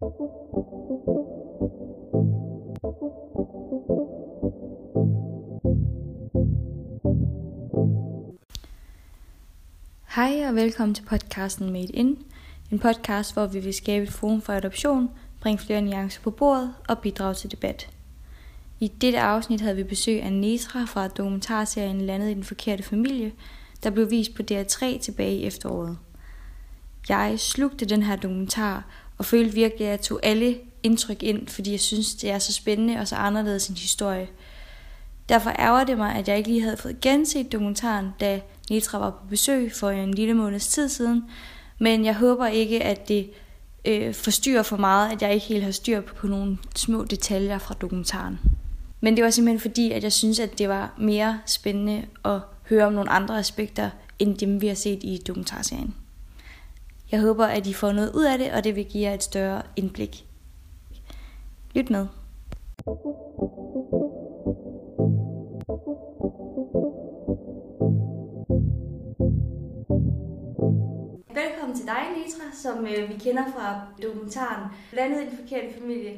Hej og velkommen til podcasten Made In. En podcast, hvor vi vil skabe et forum for adoption, bringe flere nuancer på bordet og bidrage til debat. I dette afsnit havde vi besøg af Nesra fra dokumentarserien Landet i den forkerte familie, der blev vist på DR3 tilbage i efteråret. Jeg slugte den her dokumentar og følte virkelig, at jeg tog alle indtryk ind, fordi jeg synes, det er så spændende og så anderledes en historie. Derfor ærger det mig, at jeg ikke lige havde fået genset dokumentaren, da Nitra var på besøg for en lille måneds tid siden, men jeg håber ikke, at det øh, forstyrrer for meget, at jeg ikke helt har styr på, nogle små detaljer fra dokumentaren. Men det var simpelthen fordi, at jeg synes, at det var mere spændende at høre om nogle andre aspekter, end dem vi har set i dokumentarserien. Jeg håber, at I får noget ud af det, og det vil give jer et større indblik. Lyt med. Velkommen til dig, Nitra, som øh, vi kender fra dokumentaren Landet i den forkerte familie.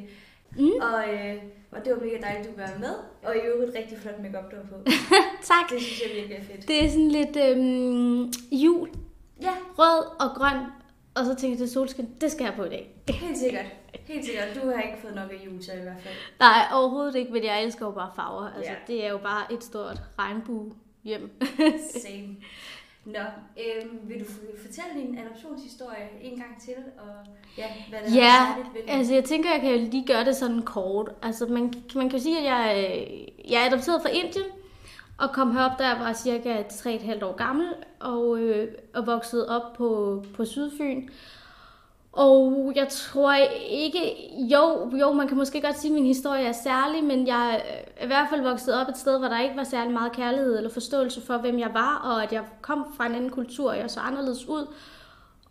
Mm. Og, øh, og det var mega dejligt, at du var med. Og i øvrigt rigtig flot makeup du har på. tak. Det synes jeg virkelig er fedt. Det er sådan lidt øhm, jul, Ja, rød og grøn, og så tænkte jeg til solskin, det skal jeg på i dag. helt sikkert. Helt sikkert. Du har ikke fået nok af jul, så i hvert fald. Nej, overhovedet ikke, men jeg elsker jo bare farver. Altså, Ja. det er jo bare et stort regnbue hjem. Same. Nå, øh, vil du fortælle din adoptionshistorie en gang til? Og ja, hvad der Ja, er altså jeg tænker, jeg kan jo lige gøre det sådan kort. Altså man, man kan jo sige, at jeg, øh, jeg er adopteret fra Indien, og kom herop, da jeg var cirka 3,5 år gammel, og, øh, og voksede op på, på Sydfyn. Og jeg tror ikke, jo, jo, man kan måske godt sige, at min historie er særlig, men jeg øh, er i hvert fald vokset op et sted, hvor der ikke var særlig meget kærlighed eller forståelse for, hvem jeg var, og at jeg kom fra en anden kultur, og jeg så anderledes ud.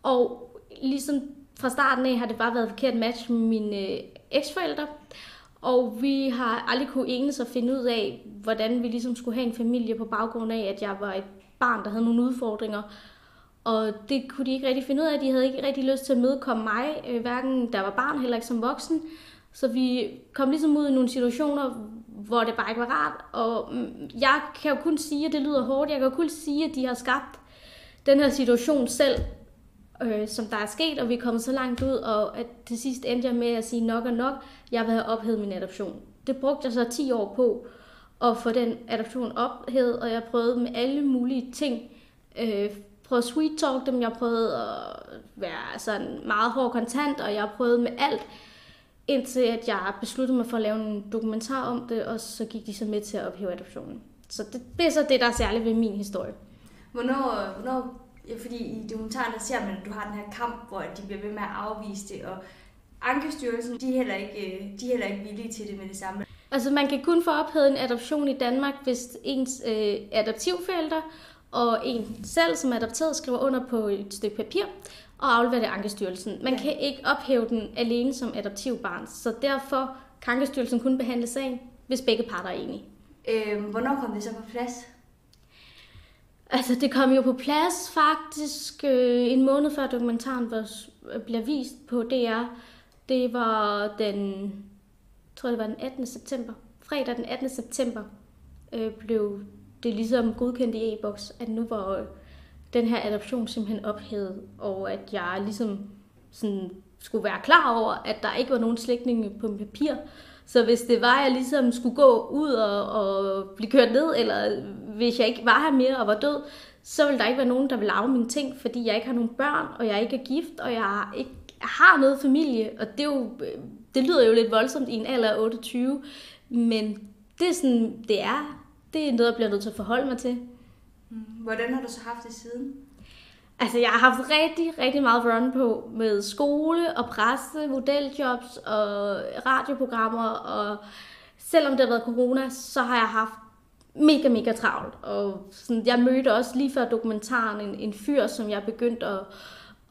Og ligesom fra starten af har det bare været et forkert match med mine øh, eksforældre. Og vi har aldrig kunne enes og finde ud af, hvordan vi ligesom skulle have en familie på baggrund af, at jeg var et barn, der havde nogle udfordringer. Og det kunne de ikke rigtig finde ud af. De havde ikke rigtig lyst til at mødekomme mig, øh, hverken der var barn, heller ikke som voksen. Så vi kom ligesom ud i nogle situationer, hvor det bare ikke var rart. Og mm, jeg kan jo kun sige, at det lyder hårdt, jeg kan jo kun sige, at de har skabt den her situation selv, øh, som der er sket, og vi er kommet så langt ud, og at til sidst endte jeg med at sige nok og nok, jeg vil have ophævet min adoption. Det brugte jeg så 10 år på at få den adoption ophævet, og jeg prøvede med alle mulige ting. Øh, prøvede sweet talk dem, jeg prøvede at være sådan meget hård kontant, og jeg prøvede med alt, indtil at jeg besluttede mig for at lave en dokumentar om det, og så gik de så med til at ophæve adoptionen. Så det, det er så det, der er særligt ved min historie. Hvornår, hvornår fordi i dokumentaren der ser man, at du har den her kamp, hvor de bliver ved med at afvise det, og Ankestyrelsen, de er heller ikke, øh, de er heller ikke villige til det med det samme. Altså man kan kun få ophævet en adoption i Danmark, hvis ens øh, adoptivforældre og en selv, som er adopteret, skriver under på et stykke papir og afleverer det Ankestyrelsen. Man Ja. kan ikke ophæve den alene som adoptivbarn, så derfor kan Ankestyrelsen kun behandle sagen, hvis begge parter er enige. Øh, hvornår kom det så på plads? Altså, det kom jo på plads faktisk øh, en måned før dokumentaren var, bliver vist på DR. Det var den, jeg tror det var den 18. september. Fredag den 18. september øh, blev det ligesom godkendt i e-boks, at nu var øh, den her adoption simpelthen ophævet, og at jeg ligesom sådan skulle være klar over, at der ikke var nogen slægtninge på papir. Så hvis det var, at jeg ligesom skulle gå ud og, og blive kørt ned, eller hvis jeg ikke var her mere og var død, så ville der ikke være nogen, der ville arve mine ting, fordi jeg ikke har nogen børn, og jeg ikke er gift, og jeg ikke har noget familie. Og det, er jo, det lyder jo lidt voldsomt i en alder af 28, men det er sådan, det er. Det er noget, jeg bliver nødt til at forholde mig til. Mm, hvordan har du så haft det siden? Altså, jeg har haft rigtig, rigtig meget run på med skole og presse, modeljobs og radioprogrammer. Og selvom det har været corona, så har jeg haft mega, mega travlt. Og sådan, jeg mødte også lige før dokumentaren en, en fyr, som jeg begyndte at,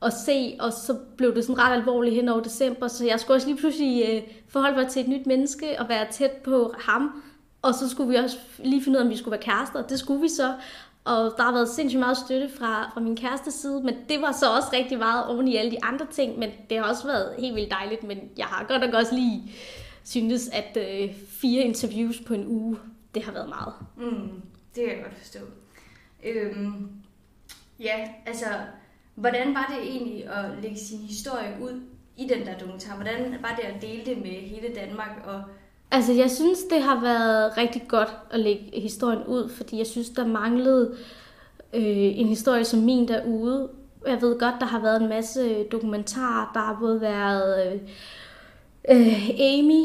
at se, og så blev det sådan ret alvorligt hen over december, så jeg skulle også lige pludselig øh, forholde mig til et nyt menneske og være tæt på ham. Og så skulle vi også lige finde ud af, om vi skulle være kærester, og det skulle vi så. Og der har været sindssygt meget støtte fra, fra min kæreste side, men det var så også rigtig meget oven i alle de andre ting, men det har også været helt vildt dejligt, men jeg har godt nok også lige syntes, at øh, fire interviews på en uge, det har været meget. Mm, det kan jeg godt forstå. Øhm, ja, altså, hvordan var det egentlig at lægge sin historie ud i den der dokumentar? Hvordan var det at dele det med hele Danmark? Og Altså, jeg synes, det har været rigtig godt at lægge historien ud, fordi jeg synes, der manglede øh, en historie som min derude. Jeg ved godt, der har været en masse dokumentarer. Der har både været øh, øh, Amy,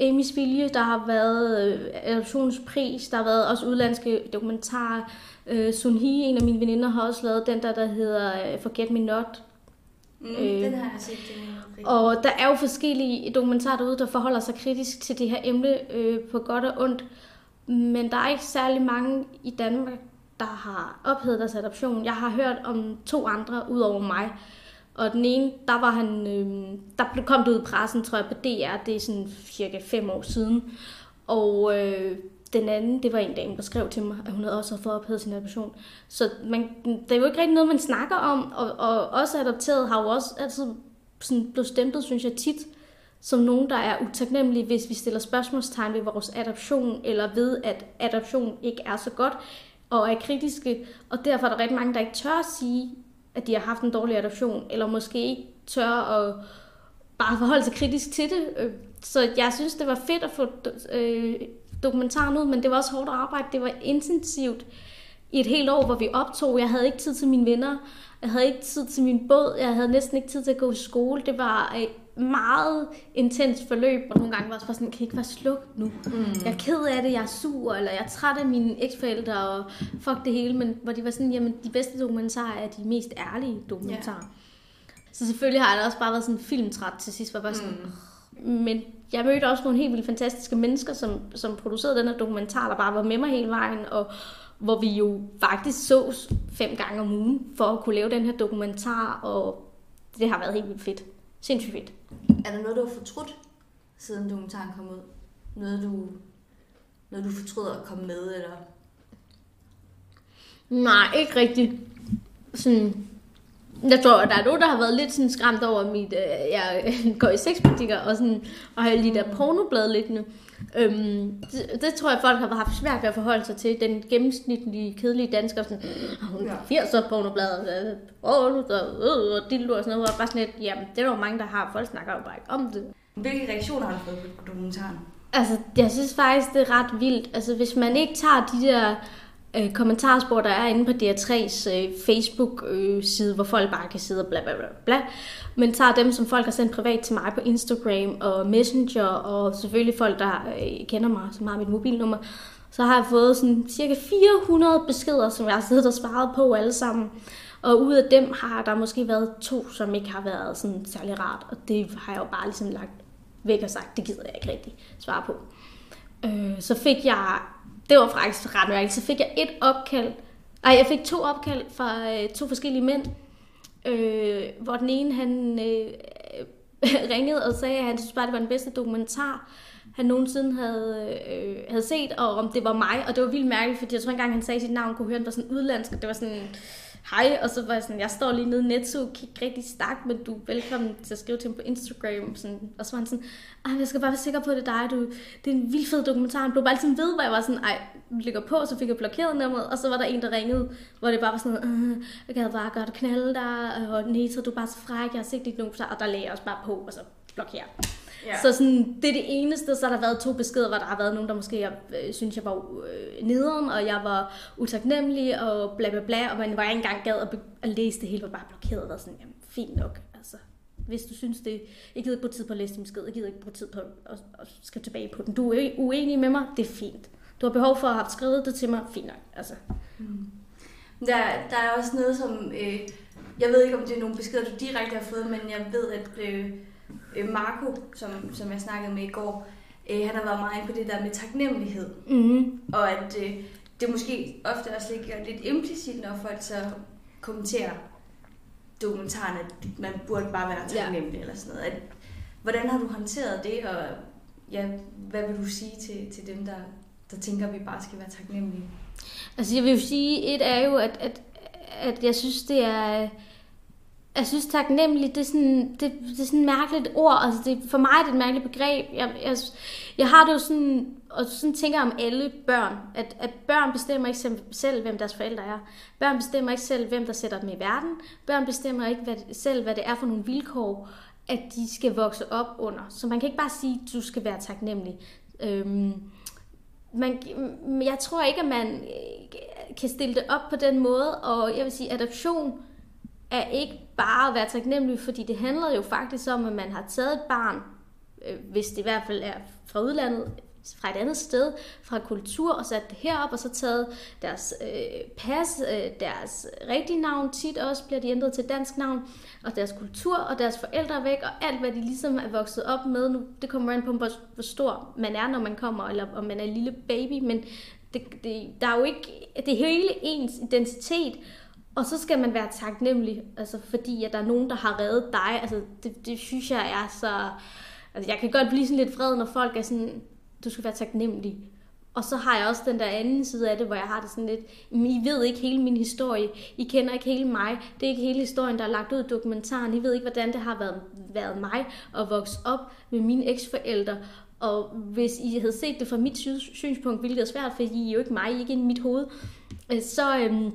Amys vilje, der har været øh, adoptionspris, der har været også udlandske dokumentarer. Øh, Sun Hee, en af mine veninder, har også lavet den der, der hedder øh, Forget Me Not, mm, øh, den har jeg set. Den og der er jo forskellige dokumentarer derude, der forholder sig kritisk til det her emne øh, på godt og ondt. Men der er ikke særlig mange i Danmark, der har ophedet deres adoption. Jeg har hørt om to andre ud over mig. Og den ene, der var han, øh, der blev kommet ud i pressen, tror jeg, på DR, det er sådan cirka fem år siden. Og øh, den anden, det var en dame, der skrev til mig, at hun havde også fået ophedet sin adoption. Så man, det er jo ikke rigtig noget, man snakker om, og, og også adopteret har jo også altid sådan blevet stemplet, synes jeg tit, som nogen, der er utaknemmelige, hvis vi stiller spørgsmålstegn ved vores adoption, eller ved, at adoption ikke er så godt, og er kritiske. Og derfor er der rigtig mange, der ikke tør at sige, at de har haft en dårlig adoption, eller måske ikke tør at bare forholde sig kritisk til det. Øh, så jeg synes, det var fedt at få øh, dokumentaren ud, men det var også hårdt arbejde. Det var intensivt i et helt år, hvor vi optog. Jeg havde ikke tid til mine venner. Jeg havde ikke tid til min båd. Jeg havde næsten ikke tid til at gå i skole. Det var et meget intens forløb, og nogle gange var jeg også sådan, kan ikke være sluk nu? Mm. Jeg er ked af det, jeg er sur, eller jeg er træt af mine eksforældre, og fuck det hele. Men hvor de var sådan, jamen de bedste dokumentarer er de mest ærlige dokumentarer. Yeah. Så selvfølgelig har jeg også bare været sådan filmtræt til sidst, var bare sådan, mm. Men jeg mødte også nogle helt vildt fantastiske mennesker, som, som producerede den her dokumentar, der bare var med mig hele vejen, og hvor vi jo faktisk så fem gange om ugen for at kunne lave den her dokumentar, og det har været helt vildt fedt. Sindssygt fedt. Er der noget, du har fortrudt, siden dokumentaren kom ud? Noget, du, noget, du fortryder at komme med, eller? Nej, ikke rigtigt. Sådan, jeg tror, at der er nogen, der har været lidt sådan skræmt over mit... Øh, jeg går i sexpraktikker og, sådan, og har de der pornoblad liggende. Øhm, det, det, tror jeg, folk har haft svært ved at forholde sig til. Den gennemsnitlige, kedelige dansker, sådan, hun har 80 år pornoblad, og, og, og, og dildo og sådan noget, og bare sådan lidt, jamen, det er jo mange, der har, folk snakker jo bare ikke om det. Hvilke reaktioner har du fået på dokumentaren? Altså, jeg synes faktisk, det er ret vildt. Altså, hvis man ikke tager de der øh, kommentarspor, der er inde på DR3's øh, Facebook-side, øh, hvor folk bare kan sidde og bla bla bla bla, men tager dem, som folk har sendt privat til mig på Instagram og Messenger, og selvfølgelig folk, der øh, kender mig, som har mit mobilnummer, så har jeg fået sådan cirka 400 beskeder, som jeg har siddet og svaret på alle sammen. Og ud af dem har der måske været to, som ikke har været sådan særlig rart, og det har jeg jo bare ligesom lagt væk og sagt, det gider jeg ikke rigtig svare på. Øh, så fik jeg det var faktisk ret mærkeligt. Så fik jeg et opkald. Nej, jeg fik to opkald fra øh, to forskellige mænd. Øh, hvor den ene, han øh, ringede og sagde, at han synes bare, det var den bedste dokumentar, han nogensinde havde, øh, havde set, og om det var mig. Og det var vildt mærkeligt, fordi jeg tror engang, han sagde sit navn, kunne høre, han var sådan udlandsk, og det var sådan hej, og så var jeg sådan, jeg står lige nede i Netto, kig rigtig snakke, men du er velkommen til at skrive til ham på Instagram. Sådan, og så var han sådan, ej, jeg skal bare være sikker på, at det er dig, du, det er en vild fed dokumentar. Han blev bare sådan ved, hvor jeg var sådan, ej, ligger på, og så fik jeg blokeret nummeret, og så var der en, der ringede, hvor det bare var sådan, øh, jeg gad bare godt knalde dig, og Neta, du er bare så fræk, jeg har set dit dokumentar, og der lagde jeg også bare på, og så blokerer. Ja. Så sådan, det er det eneste, så har der været to beskeder, hvor der har været nogen, der måske øh, synes, jeg var øh, nederen, og jeg var utaknemmelig, og bla bla bla, og man var ikke engang gad at, at læse det hele, var bare blokeret, og var sådan, jamen, fint nok, altså. Hvis du synes det, jeg gider ikke bruge tid på at læse din besked, jeg gider ikke bruge tid på at, at skrive tilbage på den. Du er uenig med mig, det er fint. Du har behov for at have skrevet det til mig, fint nok, altså. Mm. Der, der er også noget, som, øh, jeg ved ikke, om det er nogle beskeder, du direkte har fået, men jeg ved, at øh, øh, Marco, som, som jeg snakkede med i går, øh, han har været meget inde på det der med taknemmelighed. Mm. Og at øh, det måske ofte også ligger lidt implicit, når folk så kommenterer dokumentaren, at man burde bare være taknemmelig ja. eller sådan noget. At, hvordan har du håndteret det, og ja, hvad vil du sige til, til dem, der der tænker, at vi bare skal være taknemmelige? Altså jeg vil jo sige, et er jo, at, at, at jeg synes, det er... Jeg synes taknemmelig, det er sådan, det, det er sådan et mærkeligt ord. Altså det, for mig er det et mærkeligt begreb. Jeg, jeg, jeg har det jo sådan, og sådan tænker jeg om alle børn, at, at børn bestemmer ikke selv, hvem deres forældre er. Børn bestemmer ikke selv, hvem der sætter dem i verden. Børn bestemmer ikke hvad, selv, hvad det er for nogle vilkår, at de skal vokse op under. Så man kan ikke bare sige, at du skal være taknemmelig. Øhm, man, jeg tror ikke, at man kan stille det op på den måde, og jeg vil sige, adoption er ikke bare at være taknemmelig, fordi det handler jo faktisk om, at man har taget et barn, øh, hvis det i hvert fald er fra udlandet, fra et andet sted, fra kultur, og sat det herop, og så taget deres øh, pas, øh, deres rigtige navn, tit også bliver de ændret til dansk navn, og deres kultur, og deres forældre væk, og alt, hvad de ligesom er vokset op med. Nu, det kommer an på, hvor, hvor stor man er, når man kommer, eller om man er en lille baby, men det, det, der er jo ikke, det hele ens identitet, og så skal man være taknemmelig, altså fordi at der er nogen, der har reddet dig. Altså det, det synes jeg er så... Altså jeg kan godt blive sådan lidt vred, når folk er sådan, du skal være taknemmelig. Og så har jeg også den der anden side af det, hvor jeg har det sådan lidt, I ved ikke hele min historie, I kender ikke hele mig, det er ikke hele historien, der er lagt ud i dokumentaren, I ved ikke, hvordan det har været, været mig at vokse op med mine eksforældre, og hvis I havde set det fra mit synspunkt, hvilket er svært, for I er jo ikke mig, I er ikke inde i mit hoved, øh, så, øhm,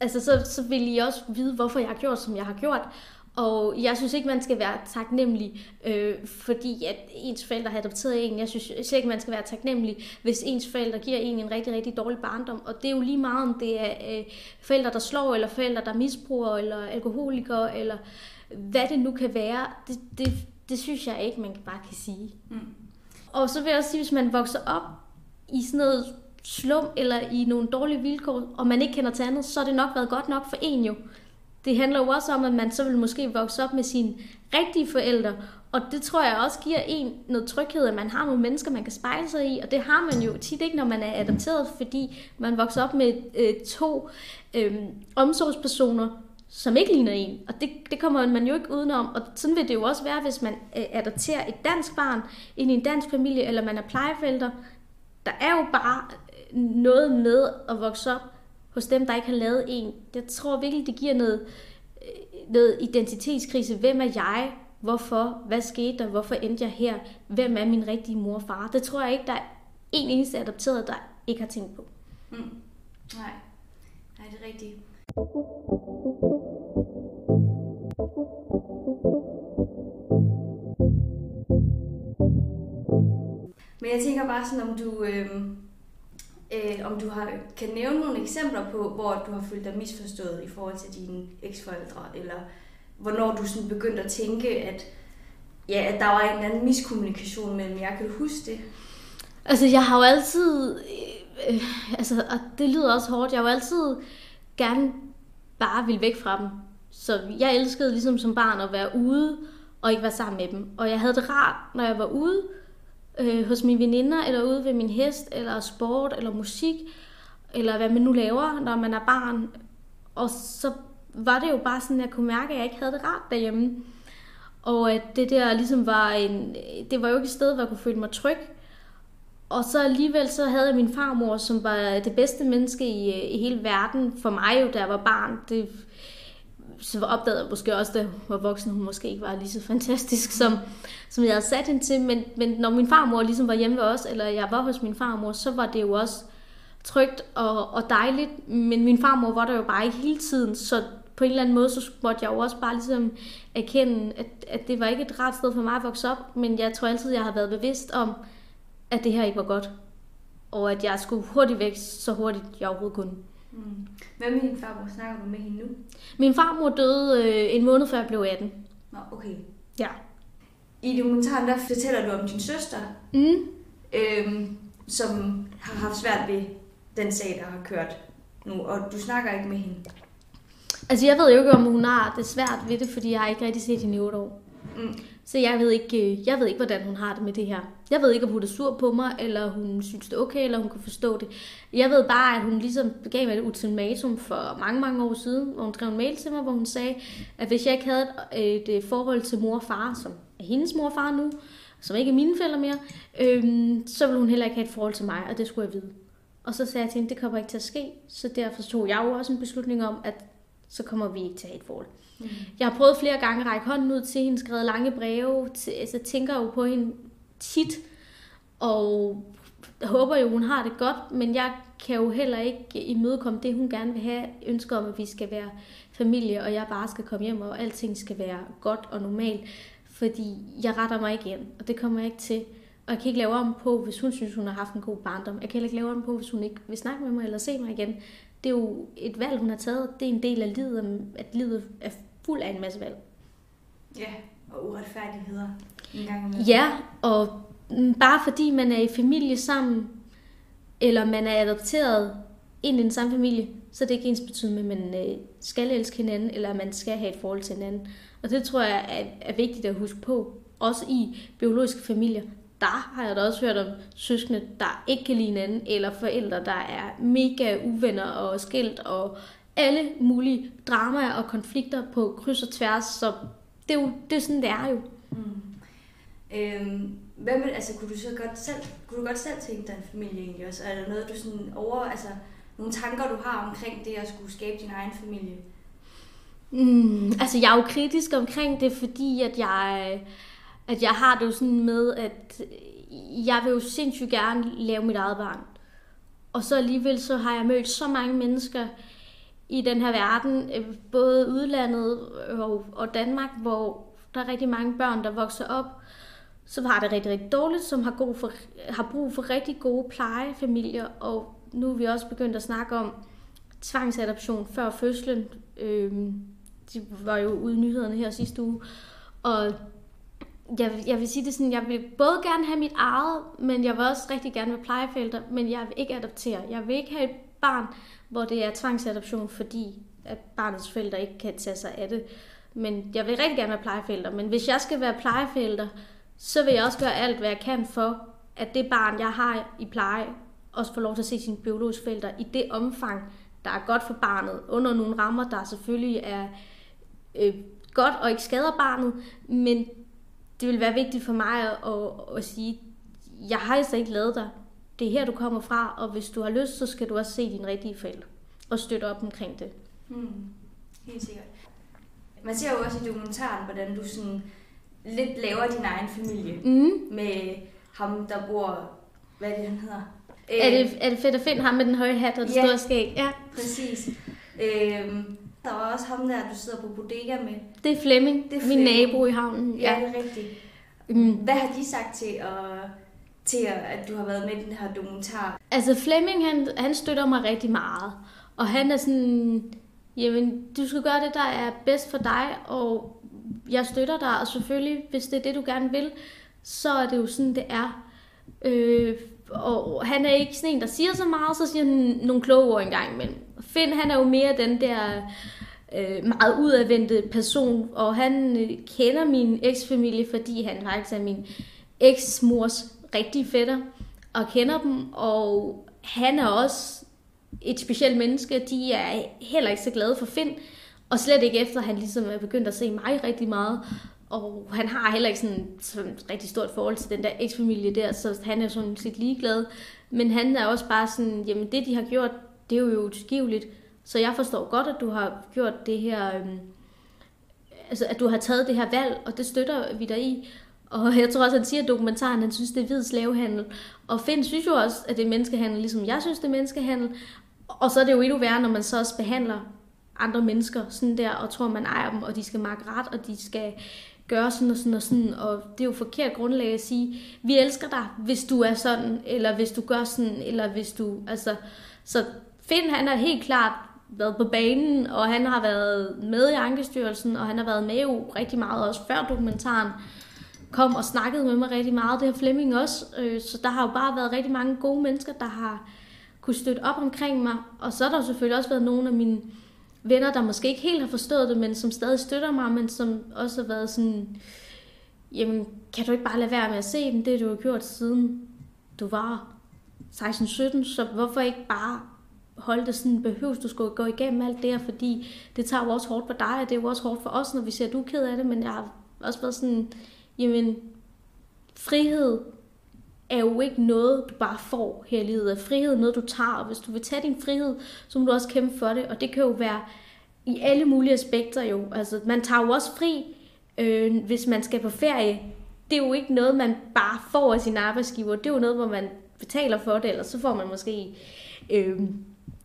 altså, så, så vil I også vide, hvorfor jeg har gjort, som jeg har gjort. Og jeg synes ikke, man skal være taknemmelig, øh, fordi at ens forældre har adopteret en. Jeg synes ikke, man skal være taknemmelig, hvis ens forældre giver en en rigtig, rigtig dårlig barndom. Og det er jo lige meget, om det er øh, forældre, der slår, eller forældre, der misbruger, eller alkoholikere, eller hvad det nu kan være. Det, det, det synes jeg ikke, man bare kan sige. Mm. Og så vil jeg også sige, hvis man vokser op i sådan noget slum, eller i nogle dårlige vilkår, og man ikke kender til andet, så har det nok været godt nok for en jo det handler jo også om, at man så vil måske vokse op med sine rigtige forældre, og det tror jeg også giver en noget tryghed, at man har nogle mennesker, man kan spejle sig i, og det har man jo tit ikke, når man er adopteret, fordi man vokser op med øh, to øh, omsorgspersoner, som ikke ligner en. Og det, det kommer man jo ikke udenom. Og sådan vil det jo også være, hvis man øh, adopterer et dansk barn ind i en dansk familie, eller man er plejeforældre. Der er jo bare noget med at vokse op hos dem, der ikke har lavet en. Jeg tror virkelig, det giver noget, øh, noget identitetskrise. Hvem er jeg? Hvorfor? Hvad skete der? Hvorfor endte jeg her? Hvem er min rigtige mor og far? Det tror jeg ikke, der er en eneste adopteret, der ikke har tænkt på. Mm. Nej. Nej, det er rigtigt. Men jeg tænker bare sådan, om du, øh, øh, om du har, kan nævne nogle eksempler på, hvor du har følt dig misforstået i forhold til dine eksforældre, eller hvornår du sådan begyndte at tænke, at, ja, at der var en eller anden miskommunikation mellem jer. Kan du huske det? Altså, jeg har jo altid... Øh, øh, altså, og det lyder også hårdt. Jeg har jo altid gerne bare vil væk fra dem. Så jeg elskede ligesom som barn at være ude og ikke være sammen med dem. Og jeg havde det rart, når jeg var ude, øh, hos mine veninder, eller ude ved min hest, eller sport, eller musik, eller hvad man nu laver, når man er barn. Og så var det jo bare sådan, at jeg kunne mærke, at jeg ikke havde det rart derhjemme. Og at det der ligesom var en... Det var jo ikke et sted, hvor jeg kunne føle mig tryg. Og så alligevel så havde jeg min farmor, som var det bedste menneske i, øh, i hele verden for mig jo, da jeg var barn. Det, så opdagede jeg måske også, da hun var voksen, hun måske ikke var lige så fantastisk, som, som jeg havde sat hende til. Men, men når min farmor ligesom var hjemme ved os, eller jeg var hos min farmor, så var det jo også trygt og, og dejligt. Men min farmor var der jo bare ikke hele tiden, så på en eller anden måde, så måtte jeg jo også bare ligesom erkende, at, at det var ikke et rart sted for mig at vokse op, men jeg tror altid, jeg har været bevidst om, at det her ikke var godt. Og at jeg skulle hurtigt væk, så hurtigt jeg overhovedet kunne. Mm. Hvad med din farmor? Snakker du med hende nu? Min farmor døde øh, en måned før jeg blev 18. Nå, okay. Ja. I dokumentaren, der fortæller du om din søster, mm. øhm, som har haft svært ved den sag, der har kørt nu, og du snakker ikke med hende. Altså, jeg ved jo ikke, om hun har det svært ved det, fordi jeg har ikke rigtig set hende i 8 år. Mm. Så jeg ved, ikke, øh, jeg ved ikke, hvordan hun har det med det her. Jeg ved ikke, om hun er sur på mig, eller hun synes, det er okay, eller hun kan forstå det. Jeg ved bare, at hun ligesom gav mig et ultimatum for mange, mange år siden, hvor hun skrev en mail til mig, hvor hun sagde, at hvis jeg ikke havde et, et forhold til mor og far, som er hendes mor og far nu, som ikke er mine forældre mere, øhm, så vil hun heller ikke have et forhold til mig, og det skulle jeg vide. Og så sagde jeg til hende, det kommer ikke til at ske, så derfor tog jeg jo også en beslutning om, at så kommer vi ikke til at have et forhold. Mm. Jeg har prøvet flere gange at række hånden ud til hende, skrevet lange breve, til, altså tænker jo på hende tit, og jeg håber jo, hun har det godt, men jeg kan jo heller ikke imødekomme det, hun gerne vil have, ønsker om, at vi skal være familie, og jeg bare skal komme hjem, og alting skal være godt og normalt, fordi jeg retter mig ikke ind, og det kommer jeg ikke til. Og jeg kan ikke lave om på, hvis hun synes, hun har haft en god barndom. Jeg kan heller ikke lave om på, hvis hun ikke vil snakke med mig eller se mig igen. Det er jo et valg, hun har taget. Det er en del af livet, at livet er fuld af en masse valg. Ja, og uretfærdigheder. En gang ja, og bare fordi man er i familie sammen, eller man er adopteret ind i den samme familie, så det er ikke ens betydning med, at man øh, skal elske hinanden, eller at man skal have et forhold til hinanden. Og det tror jeg er, er vigtigt at huske på. Også i biologiske familier. Der har jeg da også hørt om søskende, der ikke kan lide hinanden, eller forældre, der er mega uvenner og skilt, og alle mulige dramaer og konflikter på kryds og tværs. Så det er jo det er sådan, det er jo. Mm. Øhm, hvad med, altså, kunne du så godt selv, kunne du godt selv tænke dig en familie egentlig også? Er der noget, du sådan over, altså, nogle tanker, du har omkring det at skulle skabe din egen familie? Mm, altså, jeg er jo kritisk omkring det, fordi at jeg, at jeg har det jo sådan med, at jeg vil jo sindssygt gerne lave mit eget barn. Og så alligevel så har jeg mødt så mange mennesker i den her verden, øh, både udlandet og, og Danmark, hvor der er rigtig mange børn, der vokser op, som har det rigtig, rigtig dårligt, som har, god for, har brug for rigtig gode plejefamilier, og nu er vi også begyndt at snakke om tvangsadoption før fødslen. Øh, de var jo ude i nyhederne her sidste uge. Og jeg, jeg vil sige det sådan, jeg vil både gerne have mit eget, men jeg vil også rigtig gerne være plejeforældre, men jeg vil ikke adoptere. Jeg vil ikke have et barn, hvor det er tvangsadoption, fordi at barnets forældre ikke kan tage sig af det. Men jeg vil rigtig gerne være plejeforældre. Men hvis jeg skal være plejeforældre, så vil jeg også gøre alt, hvad jeg kan for, at det barn, jeg har i pleje, også får lov til at se sine biologiske forældre i det omfang, der er godt for barnet, under nogle rammer, der selvfølgelig er øh, godt og ikke skader barnet, men det vil være vigtigt for mig at, at, at sige, jeg har altså ikke lavet dig. Det er her, du kommer fra, og hvis du har lyst, så skal du også se dine rigtige forældre og støtte op omkring det. Hmm. Helt sikkert. Man ser jo også i dokumentaren, hvordan du sådan lidt laver din egen familie mm. med ham, der bor, hvad er det, han hedder? Er det, er det fedt at finde ham med den høje hat og det ja, store skæg? Ja, præcis. Øhm, der var også ham der, du sidder på bodega med. Det er Flemming, det er Flemming. min nabo i havnen. Ja, ja det er rigtigt. Mm. Hvad har de sagt til, at, til at du har været med i den her dokumentar? Altså Flemming, han, han støtter mig rigtig meget. Og han er sådan, jamen du skal gøre det, der er bedst for dig, og jeg støtter dig, og selvfølgelig, hvis det er det, du gerne vil, så er det jo sådan, det er. Øh, og han er ikke sådan en, der siger så meget, så siger han nogle kloge ord engang imellem. Finn, han er jo mere den der øh, meget udadvendte person, og han øh, kender min eksfamilie, fordi han faktisk er min eksmors rigtige fætter, og kender dem, og han er også et specielt menneske. De er heller ikke så glade for Finn, og slet ikke efter, at han ligesom er begyndt at se mig rigtig meget. Og han har heller ikke sådan, sådan et rigtig stort forhold til den der eksfamilie der, så han er sådan lidt ligeglad. Men han er også bare sådan, jamen det de har gjort, det er jo utilgiveligt. Så jeg forstår godt, at du har gjort det her, øhm, altså at du har taget det her valg, og det støtter vi dig i. Og jeg tror også, han siger i dokumentaren, han synes, det er hvid slavehandel. Og Finn synes jo også, at det er menneskehandel, ligesom jeg synes, det er menneskehandel. Og så er det jo endnu værre, når man så også behandler andre mennesker sådan der, og tror, man ejer dem, og de skal makke ret, og de skal gøre sådan og sådan og sådan, og det er jo forkert grundlag at sige, vi elsker dig, hvis du er sådan, eller hvis du gør sådan, eller hvis du, altså, så Finn, han er helt klart været på banen, og han har været med i Ankestyrelsen, og han har været med jo rigtig meget også før dokumentaren kom og snakkede med mig rigtig meget. Det har Flemming også. Øh, så der har jo bare været rigtig mange gode mennesker, der har kunne støtte op omkring mig. Og så har der selvfølgelig også været nogle af mine venner, der måske ikke helt har forstået det, men som stadig støtter mig, men som også har været sådan, jamen, kan du ikke bare lade være med at se dem? Det du har gjort siden du var 16-17, så hvorfor ikke bare holde det sådan, behøves du skulle gå igennem alt det her, fordi det tager jo også hårdt på dig, og det er jo også hårdt for os, når vi ser, at du er ked af det, men jeg har også været sådan, jamen, frihed er jo ikke noget, du bare får her i livet. Frihed er noget, du tager, og hvis du vil tage din frihed, så må du også kæmpe for det, og det kan jo være i alle mulige aspekter jo. Altså, man tager jo også fri, øh, hvis man skal på ferie. Det er jo ikke noget, man bare får af sin arbejdsgiver. Det er jo noget, hvor man betaler for det, eller så får man måske øh,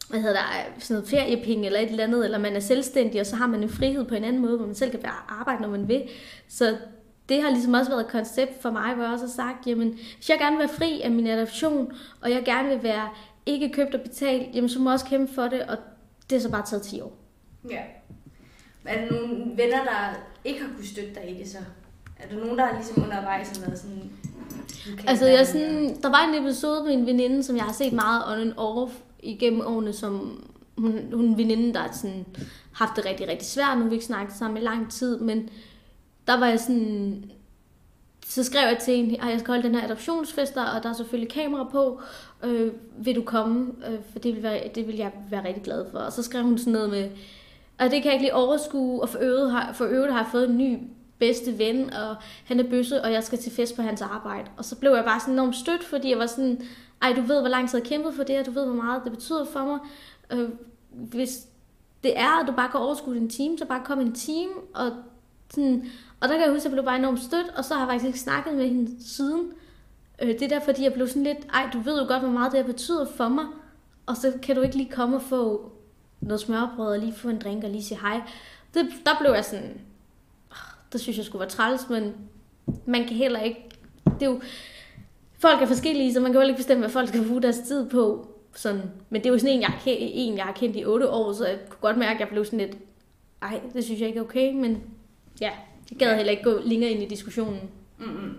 hvad hedder der, sådan noget feriepenge eller et eller andet, eller man er selvstændig, og så har man en frihed på en anden måde, hvor man selv kan arbejde, når man vil. Så det har ligesom også været et koncept for mig, hvor jeg også har sagt, jamen, hvis jeg gerne vil være fri af min adoption, og jeg gerne vil være ikke købt og betalt, jamen, så må jeg også kæmpe for det, og det har så bare taget 10 år. Ja. Er der nogle venner, der ikke har kunnet støtte dig i det så? Er der nogen, der har ligesom undervejs har været sådan... Altså, jeg sådan, der var en episode med en veninde, som jeg har set meget on and off igennem årene, som hun, hun en veninde, der har sådan, haft det rigtig, rigtig svært. Nu har vi ikke snakket sammen i lang tid, men der var jeg sådan... Så skrev jeg til hende, at jeg skal holde den her adoptionsfest, og der er selvfølgelig kamera på. Øh, vil du komme? Øh, for det vil, være, det vil jeg være rigtig glad for. Og så skrev hun sådan noget med, og det kan jeg ikke lige overskue, og for øvrigt har, for øvrigt har jeg fået en ny bedste ven, og han er bøsse, og jeg skal til fest på hans arbejde. Og så blev jeg bare sådan enormt stødt, fordi jeg var sådan, ej, du ved, hvor lang tid jeg har kæmpet for det, og du ved, hvor meget det betyder for mig. Øh, hvis det er, at du bare kan overskue din time, så bare kom en team, og sådan, og der kan jeg huske, at jeg blev bare enormt stødt, og så har jeg faktisk ikke snakket med hende siden. Øh, det er der, fordi jeg blev sådan lidt, ej, du ved jo godt, hvor meget det her betyder for mig, og så kan du ikke lige komme og få noget smørbrød, og lige få en drink, og lige sige hej. Det, der blev jeg sådan, det synes jeg skulle være træls, men man kan heller ikke, det er jo, folk er forskellige, så man kan jo ikke bestemme, hvad folk skal bruge deres tid på. Sådan. Men det er jo sådan en jeg, en, jeg har kendt i otte år, så jeg kunne godt mærke, at jeg blev sådan lidt, ej, det synes jeg ikke er okay, men ja, jeg gad heller ikke gå længere ind i diskussionen. Mm-hmm.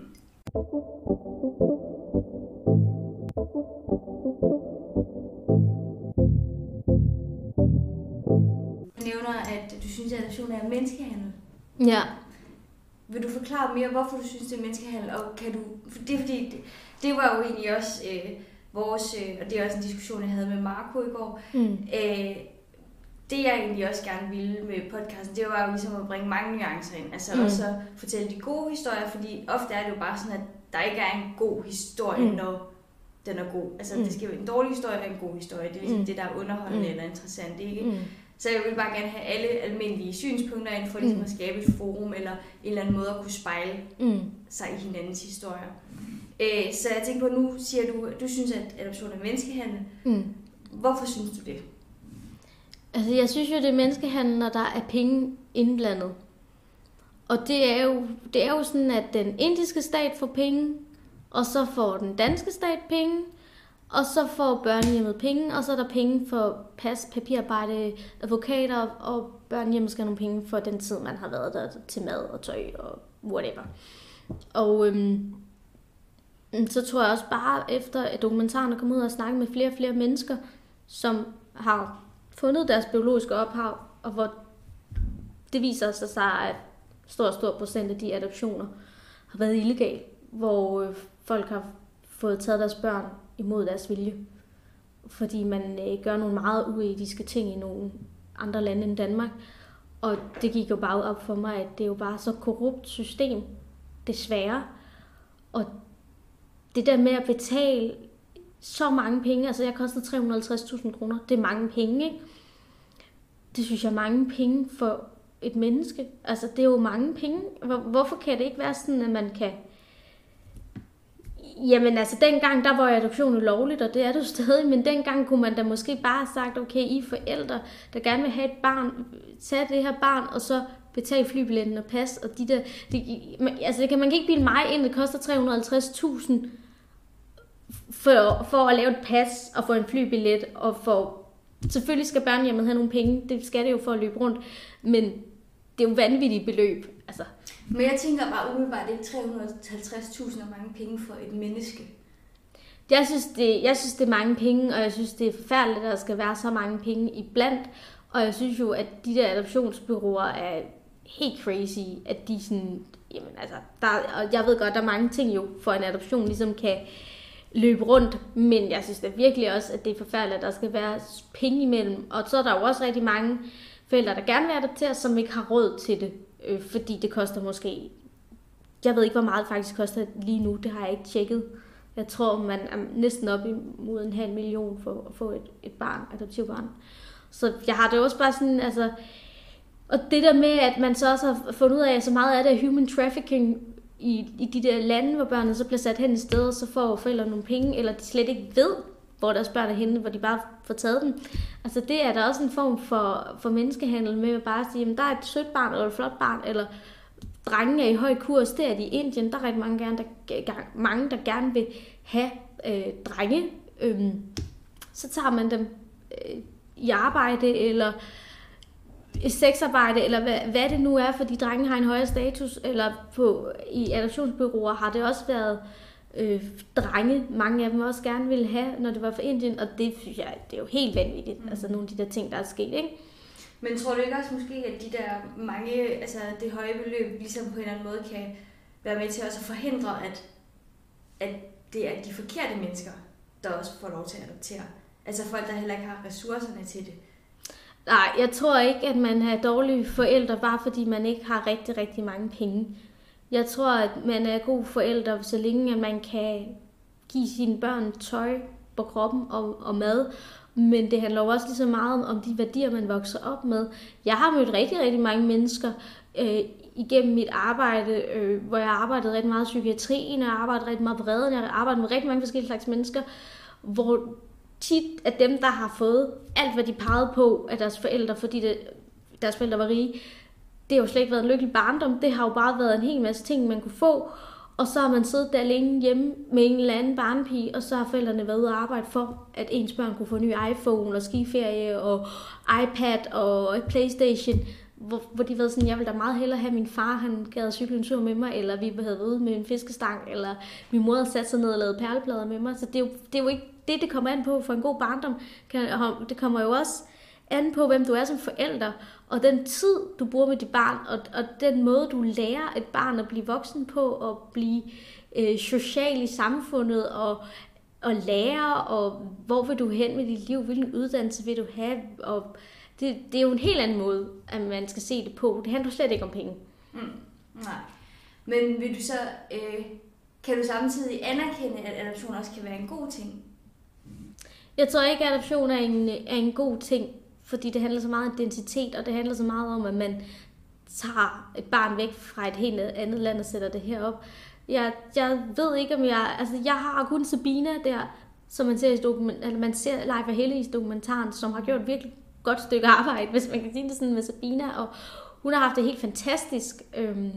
Du nævner, at du synes, at adoption er menneskehandel. Ja. Vil du forklare mere, hvorfor du synes, det er menneskehandel, og kan du... For det er fordi, det, det var jo egentlig også øh, vores, øh, og det er også en diskussion, jeg havde med Marco i går, mm. øh, det jeg egentlig også gerne ville med podcasten, det var jo ligesom at bringe mange nuancer ind. Altså mm. også at fortælle de gode historier, fordi ofte er det jo bare sådan, at der ikke er en god historie, mm. når den er god. Altså mm. det skal være en dårlig historie eller en god historie. Det er ligesom mm. det, der er underholdende mm. eller interessant. Ikke? Mm. Så jeg vil bare gerne have alle almindelige synspunkter ind for ligesom mm. at skabe et forum eller en eller anden måde at kunne spejle mm. sig i hinandens historier. Øh, så jeg tænker på, nu siger du, at du synes, at adoption er menneskehandel. Mm. Hvorfor synes du det? Altså, jeg synes jo, det er menneskehandel, når der er penge indblandet. Og det er, jo, det er jo sådan, at den indiske stat får penge, og så får den danske stat penge, og så får børnehjemmet penge, og så er der penge for pas, papirarbejde, advokater, og børnehjemmet skal have nogle penge for den tid, man har været der til mad og tøj og whatever. Og øhm, så tror jeg også bare, efter at dokumentaren er kommet ud og snakket med flere og flere mennesker, som har fundet deres biologiske ophav, og hvor det viser sig, så, at stor, stor procent af de adoptioner har været illegale, hvor øh, folk har fået taget deres børn imod deres vilje. Fordi man øh, gør nogle meget uetiske ting i nogle andre lande end Danmark. Og det gik jo bare op for mig, at det er jo bare så korrupt system, desværre. Og det der med at betale så mange penge, altså jeg kostede 350.000 kroner, det er mange penge, ikke? Det synes jeg er mange penge for et menneske. Altså det er jo mange penge. Hvorfor kan det ikke være sådan, at man kan Jamen altså, dengang der var adoption ulovligt, og det er det jo stadig, men dengang kunne man da måske bare have sagt, okay, I forældre, der gerne vil have et barn, tage det her barn, og så betale flybilletten og pas, og de der, de, altså det kan man kan ikke bilde mig ind, det koster 350.000 for, for at lave et pas og få en flybillet, og for, selvfølgelig skal børnehjemmet have nogle penge, det skal det jo for at løbe rundt, men det er jo vanvittige beløb, altså. Men jeg tænker bare umiddelbart, det er 350.000 og mange penge for et menneske. Jeg synes, det, jeg synes, det er mange penge, og jeg synes, det er forfærdeligt, at der skal være så mange penge i blandt. Og jeg synes jo, at de der adoptionsbyråer er helt crazy, at de sådan, jamen altså, der, og jeg ved godt, der er mange ting jo, for en adoption ligesom kan løbe rundt, men jeg synes da virkelig også, at det er forfærdeligt, at der skal være penge imellem. Og så er der jo også rigtig mange forældre, der gerne vil adoptere, som ikke har råd til det øh, fordi det koster måske jeg ved ikke, hvor meget det faktisk koster lige nu. Det har jeg ikke tjekket. Jeg tror, man er næsten op imod en halv million for at få et, et barn, adoptivbarn. Så jeg har det også bare sådan, altså... Og det der med, at man så også har fundet ud af, at så meget af det er human trafficking i, i de der lande, hvor børnene så bliver sat hen i stedet, så får forældrene nogle penge, eller de slet ikke ved, hvor deres børn er henne, hvor de bare får taget dem. Altså det er der også en form for, for menneskehandel med at bare sige, at der er et sødt barn, eller et flot barn, eller drenge er i høj kurs, det er de i Indien, der er rigtig mange, gerne, der, mange, der gerne vil have øh, drenge. Øhm, så tager man dem øh, i arbejde, eller sexarbejde, eller hvad, hvad det nu er, fordi drenge har en højere status, eller på, i adoptionsbyråer har det også været øh, drenge, mange af dem også gerne ville have, når det var for Indien, og det synes jeg, det er jo helt vanvittigt, mm. altså nogle af de der ting, der er sket, ikke? Men tror du ikke også måske, at de der mange, altså det høje beløb, ligesom på en eller anden måde kan være med til også at forhindre, at, at det er de forkerte mennesker, der også får lov til at adoptere? Altså folk, der heller ikke har ressourcerne til det. Nej, jeg tror ikke, at man er dårlige forældre, bare fordi man ikke har rigtig, rigtig mange penge. Jeg tror, at man er god forældre, så længe at man kan give sine børn tøj på kroppen og, og mad. Men det handler jo også lige så meget om, om de værdier, man vokser op med. Jeg har mødt rigtig, rigtig mange mennesker øh, igennem mit arbejde, øh, hvor jeg arbejdede rigtig meget i psykiatrien, og jeg arbejdede rigtig meget på redden, jeg har arbejdet med rigtig mange forskellige slags mennesker, hvor tit af dem, der har fået alt, hvad de pegede på af deres forældre, fordi det, deres forældre var rige, det har jo slet ikke været en lykkelig barndom. Det har jo bare været en hel masse ting, man kunne få. Og så har man siddet der alene hjemme med en eller anden barnepige, og så har forældrene været ude og arbejde for, at ens børn kunne få en ny iPhone og skiferie og iPad og Playstation. Hvor, hvor de ved sådan, jeg vil da meget hellere have min far, han gad cykle en tur med mig, eller vi havde været ude med en fiskestang, eller min mor havde sat sig ned og lavet perleplader med mig. Så det er jo, det er jo ikke det, det kommer an på for en god barndom. Det kommer jo også an på, hvem du er som forælder, og den tid, du bruger med dit barn, og, og den måde, du lærer et barn at blive voksen på, og blive øh, social i samfundet, og, og lære, og hvor vil du hen med dit liv, hvilken uddannelse vil du have, og det, det er jo en helt anden måde, at man skal se det på. Det handler slet ikke om penge. Mm. Nej. Men vil du så, øh, kan du samtidig anerkende, at adoption også kan være en god ting? Jeg tror ikke, at adoption er en, er en god ting, fordi det handler så meget om identitet, og det handler så meget om, at man tager et barn væk fra et helt andet land og sætter det herop. Jeg, jeg ved ikke, om jeg... Altså, jeg har kun Sabina der, som man ser i dokument, eller man ser live af hele i dokumentaren, som har gjort virkelig godt stykke arbejde, hvis man kan sige det sådan med Sabina, og hun har haft det helt fantastisk. Øhm,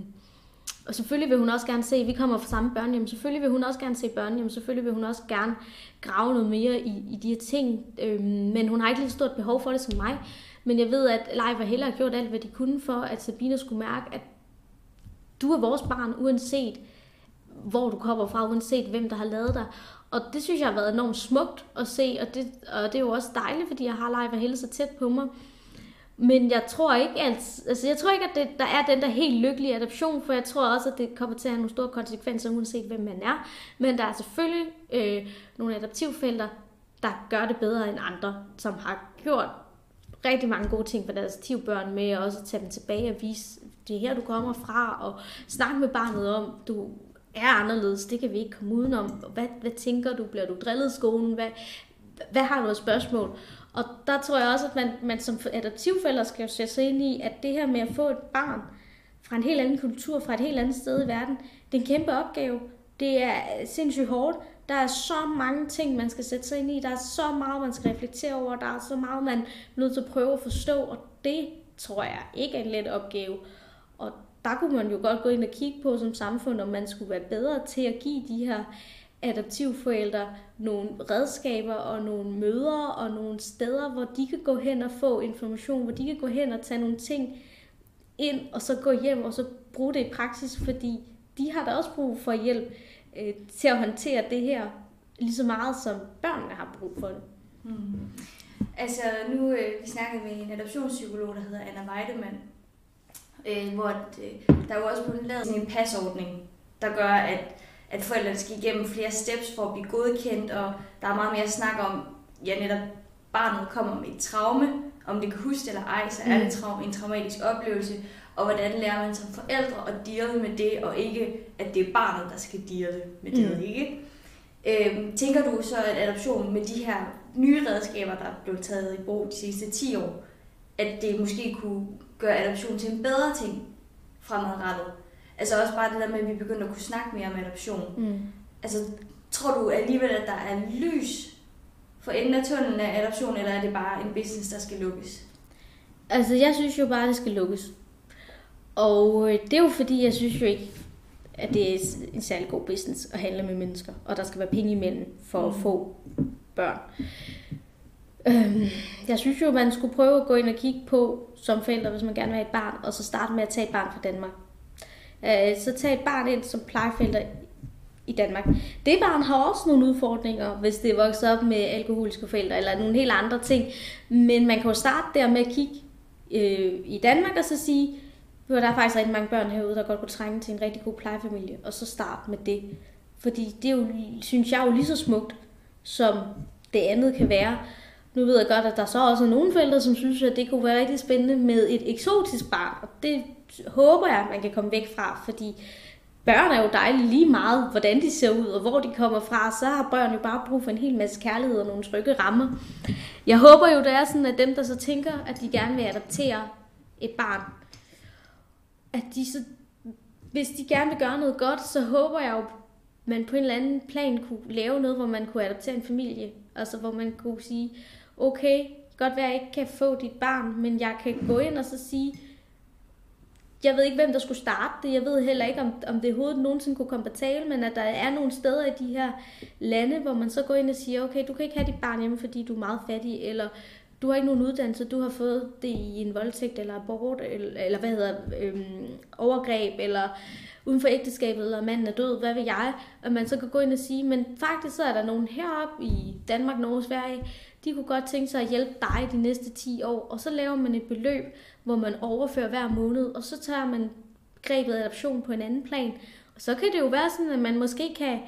og selvfølgelig vil hun også gerne se, vi kommer fra samme børnehjem, selvfølgelig vil hun også gerne se børnehjem, selvfølgelig vil hun også gerne grave noget mere i, i de her ting, øhm, men hun har ikke lige så stort behov for det som mig. Men jeg ved, at Leif og Helle har gjort alt, hvad de kunne for, at Sabina skulle mærke, at du er vores barn, uanset hvor du kommer fra, uanset hvem der har lavet dig. Og det synes jeg har været enormt smukt at se, og det, og det er jo også dejligt, fordi jeg har live og hele så tæt på mig. Men jeg tror ikke, at, altså jeg tror ikke, at det, der er den der helt lykkelige adoption, for jeg tror også, at det kommer til at have nogle store konsekvenser, uanset hvem man er. Men der er selvfølgelig øh, nogle adoptivforældre, der gør det bedre end andre, som har gjort rigtig mange gode ting for deres adoptivbørn med, og også at tage dem tilbage og vise, det er her, du kommer fra, og snakke med barnet om, du er anderledes, det kan vi ikke komme udenom. Hvad, hvad tænker du? Bliver du drillet i skolen? Hvad, hvad har du et spørgsmål? Og der tror jeg også, at man, man som adoptivforældre skal sætte sig ind i, at det her med at få et barn fra en helt anden kultur, fra et helt andet sted i verden, det er en kæmpe opgave. Det er sindssygt hårdt. Der er så mange ting, man skal sætte sig ind i. Der er så meget, man skal reflektere over. Der er så meget, man er nødt til at prøve at forstå. Og det tror jeg ikke er en let opgave. Og der kunne man jo godt gå ind og kigge på som samfund, om man skulle være bedre til at give de her adoptivforældre nogle redskaber og nogle møder og nogle steder, hvor de kan gå hen og få information, hvor de kan gå hen og tage nogle ting ind, og så gå hjem og så bruge det i praksis, fordi de har da også brug for hjælp øh, til at håndtere det her lige så meget, som børnene har brug for det. Mm. Altså nu, øh, vi snakkede med en adoptionspsykolog, der hedder Anna Weidemann, øh, hvor øh, der er jo også blevet lavet en pasordning, der gør, at at forældrene skal igennem flere steps for at blive godkendt, og der er meget mere snak om, ja netop barnet kommer med et traume, om det kan huske eller ej, så er det mm. trau- en traumatisk oplevelse, og hvordan lærer man som forældre at deale med det, og ikke at det er barnet, der skal deale med det, mm. ikke? Øhm, tænker du så, at adoption med de her nye redskaber, der er blevet taget i brug de sidste 10 år, at det måske kunne gøre adoption til en bedre ting fremadrettet? Altså også bare det der med, at vi begynder at kunne snakke mere om adoption. Mm. Altså, tror du alligevel, at der er lys for enden af tunnelen af adoption, eller er det bare en business, der skal lukkes? Altså, jeg synes jo bare, at det skal lukkes. Og øh, det er jo fordi, jeg synes jo ikke, at det er en særlig god business at handle med mennesker, og der skal være penge imellem for at mm. få børn. Øhm, jeg synes jo, man skulle prøve at gå ind og kigge på som forældre, hvis man gerne vil have et barn, og så starte med at tage et barn fra Danmark. Øh, så tage et barn ind som plejeforældre i Danmark. Det barn har også nogle udfordringer, hvis det er vokset op med alkoholiske forældre, eller nogle helt andre ting. Men man kan jo starte der med at kigge øh, i Danmark og så sige, at der er faktisk rigtig mange børn herude, der godt kunne trænge til en rigtig god plejefamilie, og så starte med det. Fordi det er jo, synes jeg jo lige så smukt, som det andet kan være. Nu ved jeg godt, at der så også er nogle forældre, som synes, at det kunne være rigtig spændende med et eksotisk barn. Og det håber jeg, at man kan komme væk fra, fordi børn er jo dejlige lige meget, hvordan de ser ud og hvor de kommer fra. Så har børn jo bare brug for en hel masse kærlighed og nogle trygge rammer. Jeg håber jo, det er sådan, at dem, der så tænker, at de gerne vil adoptere et barn, at de så, hvis de gerne vil gøre noget godt, så håber jeg jo, man på en eller anden plan kunne lave noget, hvor man kunne adoptere en familie. Altså hvor man kunne sige, okay, godt være, jeg ikke kan få dit barn, men jeg kan gå ind og så sige, jeg ved ikke, hvem der skulle starte det. Jeg ved heller ikke, om, om det overhovedet nogensinde kunne komme på tale, men at der er nogle steder i de her lande, hvor man så går ind og siger, okay, du kan ikke have dit barn hjemme, fordi du er meget fattig, eller du har ikke nogen uddannelse, du har fået det i en voldtægt, eller abort, eller, eller hvad hedder, øhm, overgreb, eller uden for ægteskabet, eller manden er død, hvad vil jeg? Og man så kan gå ind og sige, men faktisk så er der nogen heroppe i Danmark, Norge, Sverige, de kunne godt tænke sig at hjælpe dig de næste 10 år, og så laver man et beløb, hvor man overfører hver måned, og så tager man grebet adoption på en anden plan. Og så kan det jo være sådan, at man måske kan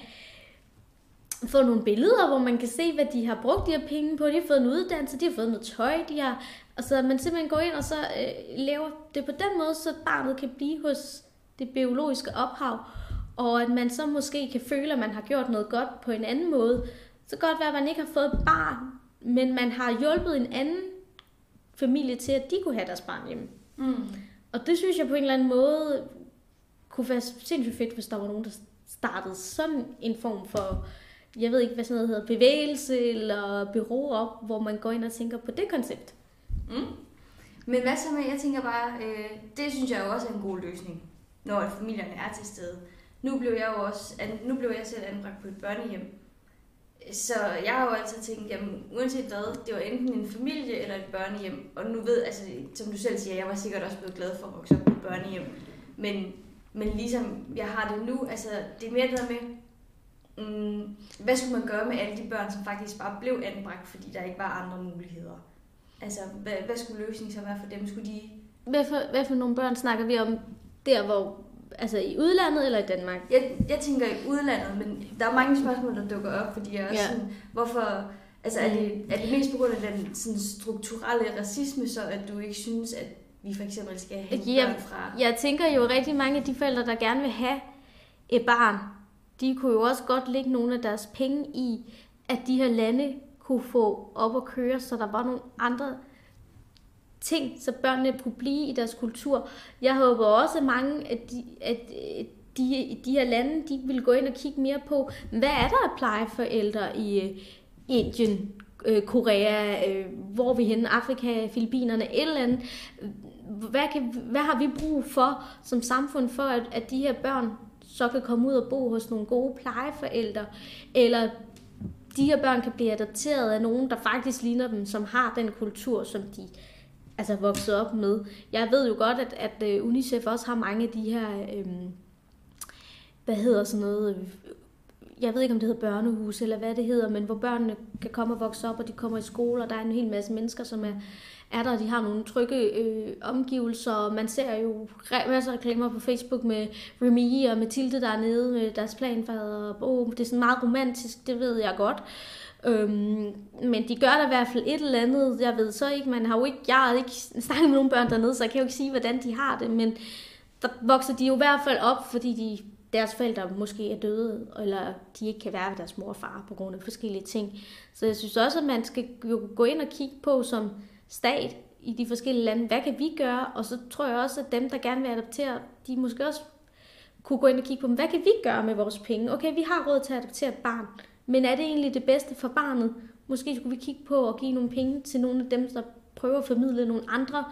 få nogle billeder, hvor man kan se, hvad de har brugt de her penge på. De har fået en uddannelse, de har fået noget tøj, de har... Altså, man simpelthen går ind og så øh, laver det på den måde, så barnet kan blive hos det biologiske ophav, og at man så måske kan føle, at man har gjort noget godt på en anden måde. Så godt være, at man ikke har fået et barn, men man har hjulpet en anden familie til, at de kunne have deres barn hjemme. Mm. Og det synes jeg på en eller anden måde kunne være sindssygt fedt, hvis der var nogen, der startede sådan en form for, jeg ved ikke, hvad sådan noget hedder, bevægelse eller bureau op, hvor man går ind og tænker på det koncept. Mm. Men hvad så med, jeg tænker bare, øh, det synes jeg jo også er en god løsning, når familierne er til stede. Nu blev jeg jo også, nu blev jeg selv anbragt på et børnehjem, så jeg har jo altid tænkt, jamen uanset hvad, det var enten en familie eller et børnehjem. Og nu ved, altså som du selv siger, jeg var sikkert også blevet glad for at vokse op på et børnehjem. Men, men ligesom jeg har det nu, altså det er mere det der med, mm, hvad skulle man gøre med alle de børn, som faktisk bare blev anbragt, fordi der ikke var andre muligheder? Altså, hvad, hvad skulle løsningen så være for dem? Skulle de... Hvad for, hvad for nogle børn snakker vi om der, hvor Altså i udlandet eller i Danmark? Jeg, jeg tænker i udlandet, men der er mange spørgsmål, der dukker op, fordi jeg er ja. sådan, hvorfor... Altså er det, er det mest på grund af den sådan, strukturelle racisme, så at du ikke synes, at vi for eksempel skal have ja, børn fra... Jeg tænker jo rigtig mange af de forældre, der gerne vil have et barn, de kunne jo også godt lægge nogle af deres penge i, at de her lande kunne få op at køre, så der var nogle andre ting, så børnene kunne blive i deres kultur. Jeg håber også, at mange af de, at øh, de, de her lande, de vil gå ind og kigge mere på, hvad er der at pleje forældre i øh, Indien, øh, Korea, hvor vi henne, Afrika, Filippinerne, et eller andet. Hvad, kan, hvad har vi brug for som samfund for, at, at de her børn så kan komme ud og bo hos nogle gode plejeforældre, eller de her børn kan blive adopteret af nogen, der faktisk ligner dem, som har den kultur, som de altså vokset op med. Jeg ved jo godt, at, at øh, UNICEF også har mange af de her, øh, hvad hedder sådan noget, øh, jeg ved ikke om det hedder børnehus eller hvad det hedder, men hvor børnene kan komme og vokse op, og de kommer i skole, og der er en hel masse mennesker, som er, er der, og de har nogle trygge øh, omgivelser, og man ser jo masser af reklamer på Facebook med Remy og Mathilde dernede med deres planfader, og oh, det er sådan meget romantisk, det ved jeg godt. Øhm, men de gør da i hvert fald et eller andet. Jeg ved så ikke, man har jo ikke, jeg har ikke snakket med nogen børn dernede, så jeg kan jo ikke sige, hvordan de har det, men der vokser de jo i hvert fald op, fordi de, deres forældre måske er døde, eller de ikke kan være ved deres mor og far på grund af forskellige ting. Så jeg synes også, at man skal jo gå ind og kigge på som stat i de forskellige lande, hvad kan vi gøre? Og så tror jeg også, at dem, der gerne vil adoptere, de måske også kunne gå ind og kigge på, hvad kan vi gøre med vores penge? Okay, vi har råd til at adoptere et barn, men er det egentlig det bedste for barnet? Måske skulle vi kigge på at give nogle penge til nogle af dem, der prøver at formidle nogle andre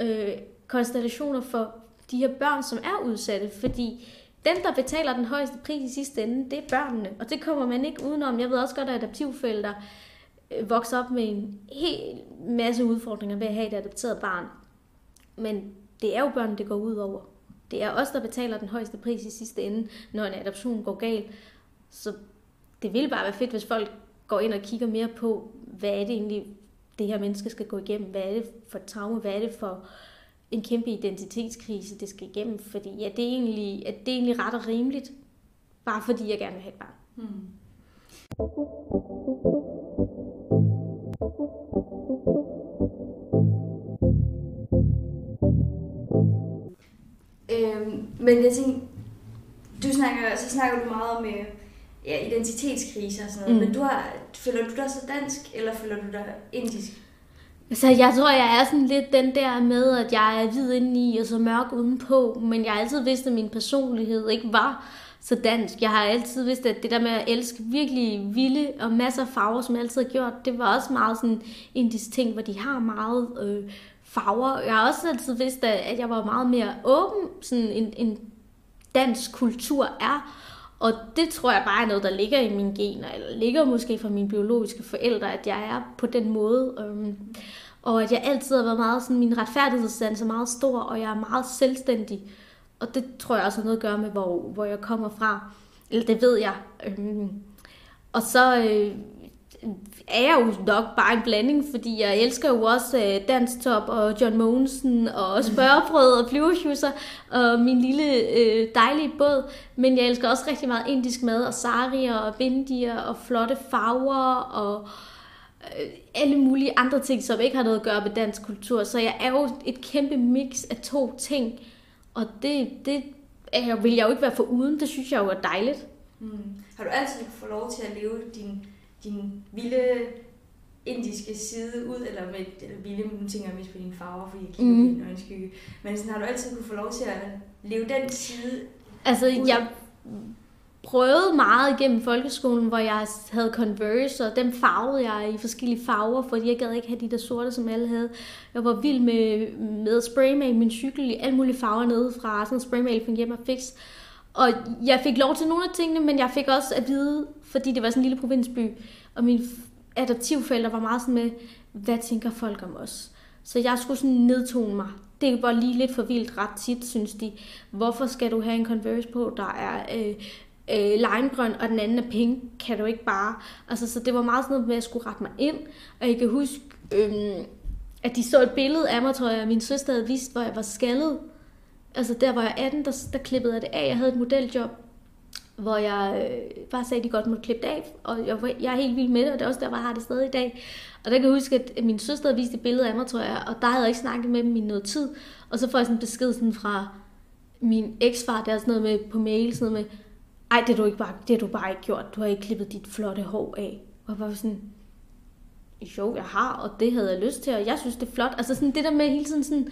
øh, konstellationer for de her børn, som er udsatte. Fordi dem, der betaler den højeste pris i sidste ende, det er børnene. Og det kommer man ikke udenom. Jeg ved også godt, at adaptivforældre øh, vokser op med en hel masse udfordringer ved at have et adopteret barn. Men det er jo børnene, det går ud over. Det er os, der betaler den højeste pris i sidste ende, når en adoption går galt. Så det ville bare være fedt, hvis folk går ind og kigger mere på, hvad er det egentlig, det her menneske skal gå igennem? Hvad er det for et traume? Hvad er det for en kæmpe identitetskrise, det skal igennem? Fordi ja, det er egentlig, at det er egentlig ret og rimeligt, bare fordi jeg gerne vil have et barn. Hmm. Øhm, men jeg tænker, du snakker, så snakker du meget om øh, ja, identitetskrise og sådan noget, mm. men du har, føler du dig så dansk, eller føler du dig indisk? Altså, jeg tror, jeg er sådan lidt den der med, at jeg er hvid indeni og så mørk udenpå, men jeg har altid vidst, at min personlighed ikke var så dansk. Jeg har altid vidst, at det der med at elske virkelig vilde og masser af farver, som jeg altid har gjort, det var også meget sådan indisk ting, hvor de har meget øh, farver. Jeg har også altid vidst, at jeg var meget mere åben, sådan en, en dansk kultur er. Og det tror jeg bare er noget, der ligger i mine gener, eller ligger måske fra mine biologiske forældre, at jeg er på den måde. Øhm, og at jeg altid har været meget sådan, min retfærdighedssans er meget stor, og jeg er meget selvstændig. Og det tror jeg også har noget at gøre med, hvor, hvor jeg kommer fra. Eller det ved jeg. Øhm, og så øh, er jeg jo nok bare en blanding, fordi jeg elsker jo også uh, Danstop og John Mogensen og Spørgebrød og flyverschusser og min lille uh, dejlige båd. Men jeg elsker også rigtig meget indisk mad og sarier og bindier og flotte farver og uh, alle mulige andre ting, som ikke har noget at gøre med dansk kultur. Så jeg er jo et kæmpe mix af to ting, og det, det er, vil jeg jo ikke være for uden. Det synes jeg jo er dejligt. Mm. Har du altid fået lov til at leve din din vilde indiske side ud, eller med eller vilde, nu tænker jeg mest på dine farver, fordi jeg kigger mm. på din øjenskygge. Men sådan, har du altid kunne få lov til at leve den side Altså, ud? jeg prøvede meget igennem folkeskolen, hvor jeg havde Converse, og dem farvede jeg i forskellige farver, fordi jeg gad ikke have de der sorte, som alle havde. Jeg var vild med, med spraymale min cykel i alle mulige farver nede fra sådan spraymale hjem og fix. Og jeg fik lov til nogle af tingene, men jeg fik også at vide, fordi det var sådan en lille provinsby, og mine adoptivforældre var meget sådan med, hvad tænker folk om os? Så jeg skulle sådan nedtone mig. Det var lige lidt for vildt ret tit, synes de. Hvorfor skal du have en Converse på, der er øh, øh, limegrøn, og den anden er pink? Kan du ikke bare? Altså, så det var meget sådan noget med, at jeg skulle rette mig ind. Og jeg kan huske, øh, at de så et billede af mig, tror jeg, min søster havde vist, hvor jeg var skaldet. Altså der var jeg 18, der, der klippede jeg det af. Jeg havde et modeljob, hvor jeg øh, bare sagde, at de godt måtte klippe det af. Og jeg, jeg er helt vild med det, og det er også der, hvor jeg har det stadig i dag. Og der kan jeg huske, at min søster havde vist et billede af mig, tror jeg, og der havde jeg ikke snakket med dem i noget tid. Og så får jeg sådan en besked sådan fra min eksfar, der er sådan noget med på mail, sådan noget med, ej, det har du, ikke bare, det har du bare ikke gjort. Du har ikke klippet dit flotte hår af. Og jeg var sådan, jo, jeg har, og det havde jeg lyst til, og jeg synes, det er flot. Altså sådan det der med hele tiden sådan,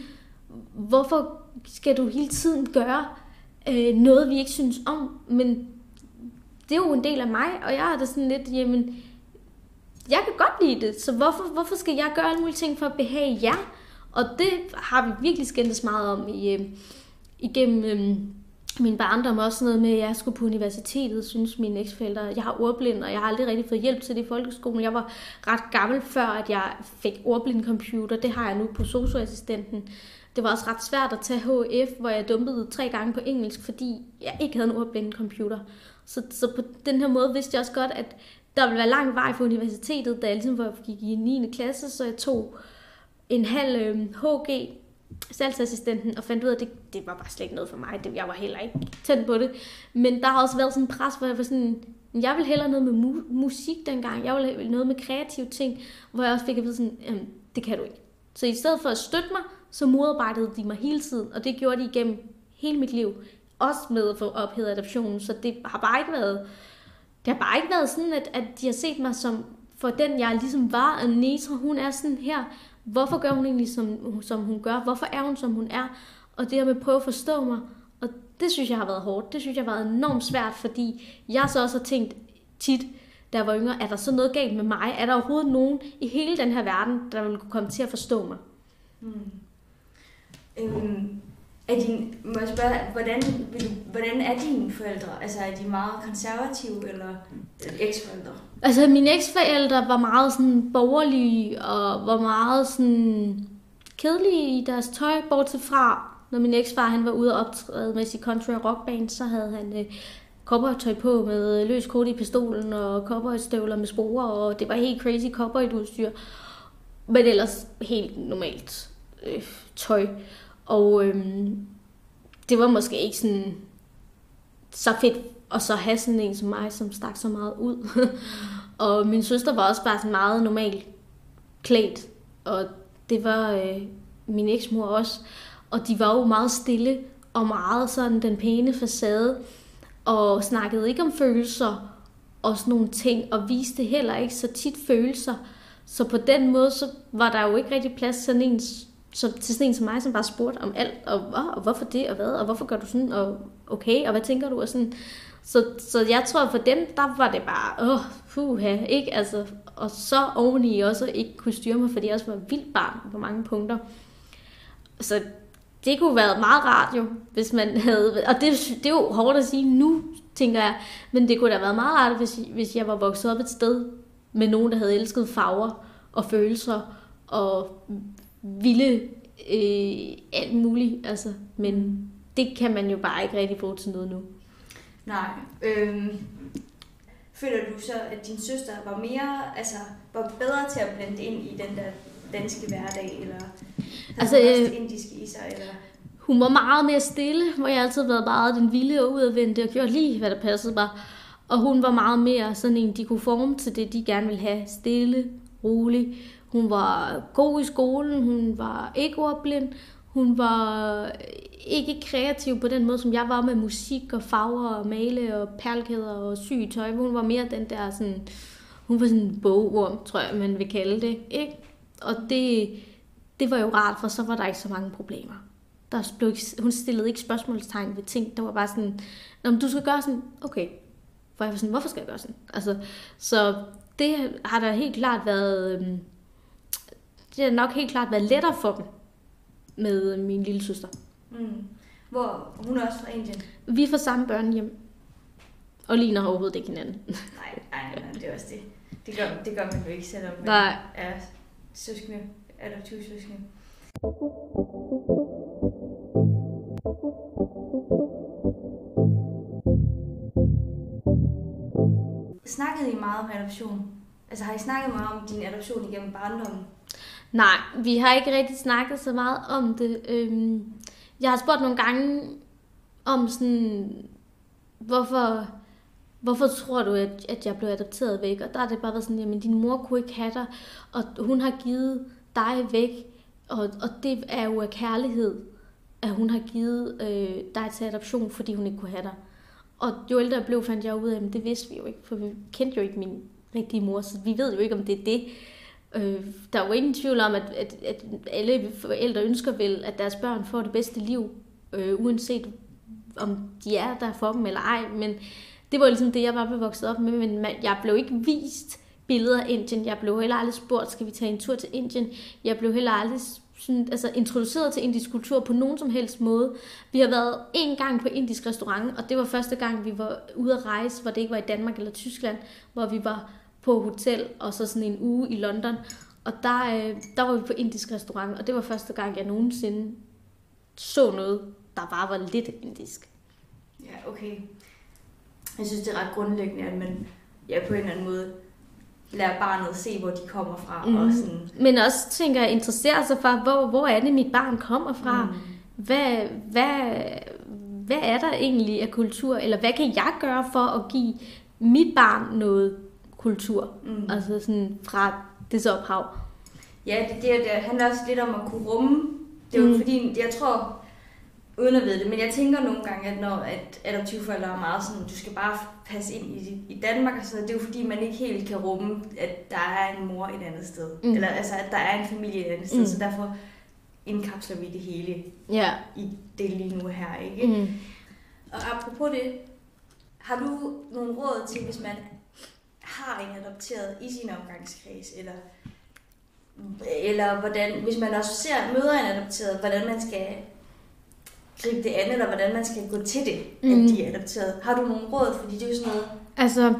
hvorfor skal du hele tiden gøre øh, noget, vi ikke synes om? Men det er jo en del af mig, og jeg er da sådan lidt, jamen, jeg kan godt lide det, så hvorfor, hvorfor skal jeg gøre alle mulige ting for at behage jer? Og det har vi virkelig skændtes meget om i, øh, igennem øh, min barndom. Også noget med, at jeg skulle på universitetet, synes mine eksforældre. Jeg har ordblind, og jeg har aldrig rigtig fået hjælp til det i folkeskolen. Jeg var ret gammel før, at jeg fik ordblind computer. Det har jeg nu på socioassistenten. Det var også ret svært at tage HF, hvor jeg dumpede tre gange på engelsk, fordi jeg ikke havde en ordblind computer. Så, så på den her måde vidste jeg også godt, at der ville være lang vej fra universitetet, da jeg ligesom var, gik i 9. klasse, så jeg tog en halv øh, HG, salgsassistenten, og fandt ud af, at det, det var bare slet ikke noget for mig. Det, jeg var heller ikke tændt på det. Men der har også været sådan en pres, hvor jeg var sådan, jeg vil hellere noget med mu- musik dengang. Jeg vil noget med kreative ting, hvor jeg også fik at vide sådan, det kan du ikke. Så i stedet for at støtte mig, så modarbejdede de mig hele tiden, og det gjorde de igennem hele mit liv. Også med at få ophedet adoptionen, så det har bare ikke været, det har bare ikke været sådan, at, at de har set mig som for den, jeg ligesom var. Og Netra, hun er sådan her. Hvorfor gør hun egentlig, som, som hun gør? Hvorfor er hun, som hun er? Og det her med at prøve at forstå mig. Og det synes jeg har været hårdt. Det synes jeg har været enormt svært, fordi jeg så også har tænkt tit, da jeg var yngre, er der så noget galt med mig? Er der overhovedet nogen i hele den her verden, der vil kunne komme til at forstå mig? Mm. Øhm, er din, må jeg spørge, hvordan, vil du, hvordan er dine forældre? Altså er de meget konservative eller eksforældre? Altså mine eksforældre var meget sådan borgerlige og var meget sådan kedelige i deres tøj, bortset fra, når min eksfar han var ude og optræde med sit country og rockband, så havde han øh, cowboytøj på med løs kort i pistolen og cowboystøvler med sporer, og det var helt crazy cowboyudstyr. Men ellers helt normalt øh, tøj. Og øhm, det var måske ikke sådan så fedt at så have sådan en som mig, som stak så meget ud. og min søster var også bare sådan meget normalt klædt. Og det var øh, min eksmor også. Og de var jo meget stille og meget sådan den pæne facade. Og snakkede ikke om følelser og sådan nogle ting. Og viste heller ikke så tit følelser. Så på den måde, så var der jo ikke rigtig plads til sådan ens så til sådan en som mig, som bare spurgte om alt, og, og hvorfor det, og hvad, og hvorfor gør du sådan, og okay, og hvad tænker du, og sådan. Så, så jeg tror, for dem, der var det bare, åh, puha, ikke? Altså, og så oveni også ikke kunne styre mig, fordi jeg også var vildt barn på mange punkter. Så det kunne være meget rart jo, hvis man havde, og det, det er jo hårdt at sige nu, tænker jeg, men det kunne da have været meget rart, hvis, hvis jeg var vokset op et sted med nogen, der havde elsket farver og følelser, og ville øh, alt muligt, altså, men det kan man jo bare ikke rigtig få til noget nu. Nej. Øhm, føler du så, at din søster var mere, altså, var bedre til at blende ind i den der danske hverdag, eller altså, havde øh, indisk i sig, eller? Hun var meget mere stille, hvor jeg altid været meget den vilde og udadvendte og gjorde lige, hvad der passede mig. Og hun var meget mere sådan en, de kunne forme til det, de gerne ville have. Stille, rolig. Hun var god i skolen, hun var ikke ordblind, hun var ikke kreativ på den måde, som jeg var med musik og farver og male og perlkæder og syg tøj. Hun var mere den der sådan, hun var sådan en bogorm, tror jeg, man vil kalde det. Ikke? Og det, det var jo rart, for så var der ikke så mange problemer. Der blev ikke, hun stillede ikke spørgsmålstegn ved ting. Der var bare sådan, om du skal gøre sådan, okay. For jeg var sådan, hvorfor skal jeg gøre sådan? Altså, så det har der helt klart været, øhm, det har nok helt klart været lettere for dem med min lille søster. Mm. Hvor hun er også fra Indien? Vi er fra samme børnehjem. Og ligner overhovedet ikke hinanden. nej, nej, nej, det er også det. Det gør, det gør man jo ikke, selvom man nej. er søskende, adoptivsøskende. Snakkede I meget om adoption? Altså har I snakket meget om din adoption igennem barndommen? Nej, vi har ikke rigtig snakket så meget om det. Øhm, jeg har spurgt nogle gange om sådan, hvorfor, hvorfor tror du, at, at jeg blev adopteret væk? Og der er det bare været sådan, jamen din mor kunne ikke have dig, og hun har givet dig væk, og, og det er jo af kærlighed, at hun har givet øh, dig til adoption, fordi hun ikke kunne have dig. Og jo ældre jeg blev, fandt jeg ud af, at det vidste vi jo ikke, for vi kendte jo ikke min rigtige mor, så vi ved jo ikke, om det er det. Øh, der er jo ingen tvivl om, at, at, at alle forældre ønsker vel, at deres børn får det bedste liv, øh, uanset om de er der for dem eller ej. Men det var ligesom det, jeg var vokset op med. Men jeg blev ikke vist billeder af Indien. Jeg blev heller aldrig spurgt, skal vi tage en tur til Indien? Jeg blev heller aldrig sådan, altså, introduceret til indisk kultur på nogen som helst måde. Vi har været en gang på indisk restaurant, og det var første gang, vi var ude at rejse, hvor det ikke var i Danmark eller Tyskland, hvor vi var på hotel, og så sådan en uge i London. Og der, øh, der var vi på indisk restaurant, og det var første gang, jeg nogensinde så noget, der bare var lidt indisk. Ja, okay. jeg synes, det er ret grundlæggende, at man ja, på en eller anden måde lærer barnet se, hvor de kommer fra. Mm. Og sådan. Men også tænker jeg interessere sig for, hvor, hvor er det, mit barn kommer fra? Mm. Hvad, hvad, hvad er der egentlig af kultur? Eller hvad kan jeg gøre for at give mit barn noget kultur? Mm. Altså sådan fra det ophav. Ja, det, det, det handler også lidt om at kunne rumme. Det er jo mm. fordi, jeg tror, uden at vide det, men jeg tænker nogle gange, at når at adoptivforældre er meget sådan, du skal bare passe ind i, i Danmark, så det er jo fordi, man ikke helt kan rumme, at der er en mor et andet sted. Mm. Eller altså, at der er en familie et andet sted, mm. så derfor indkapsler vi det hele ja. i det lige nu her, ikke? Mm. Og apropos det, har du nogle råd til, hvis man har en adopteret i sin omgangskreds, eller eller hvordan, hvis man også ser, møder en adopteret, hvordan man skal gribe det an, eller hvordan man skal gå til det, mm. at de er adopteret. Har du nogle råd? Fordi det er jo sådan noget... Altså,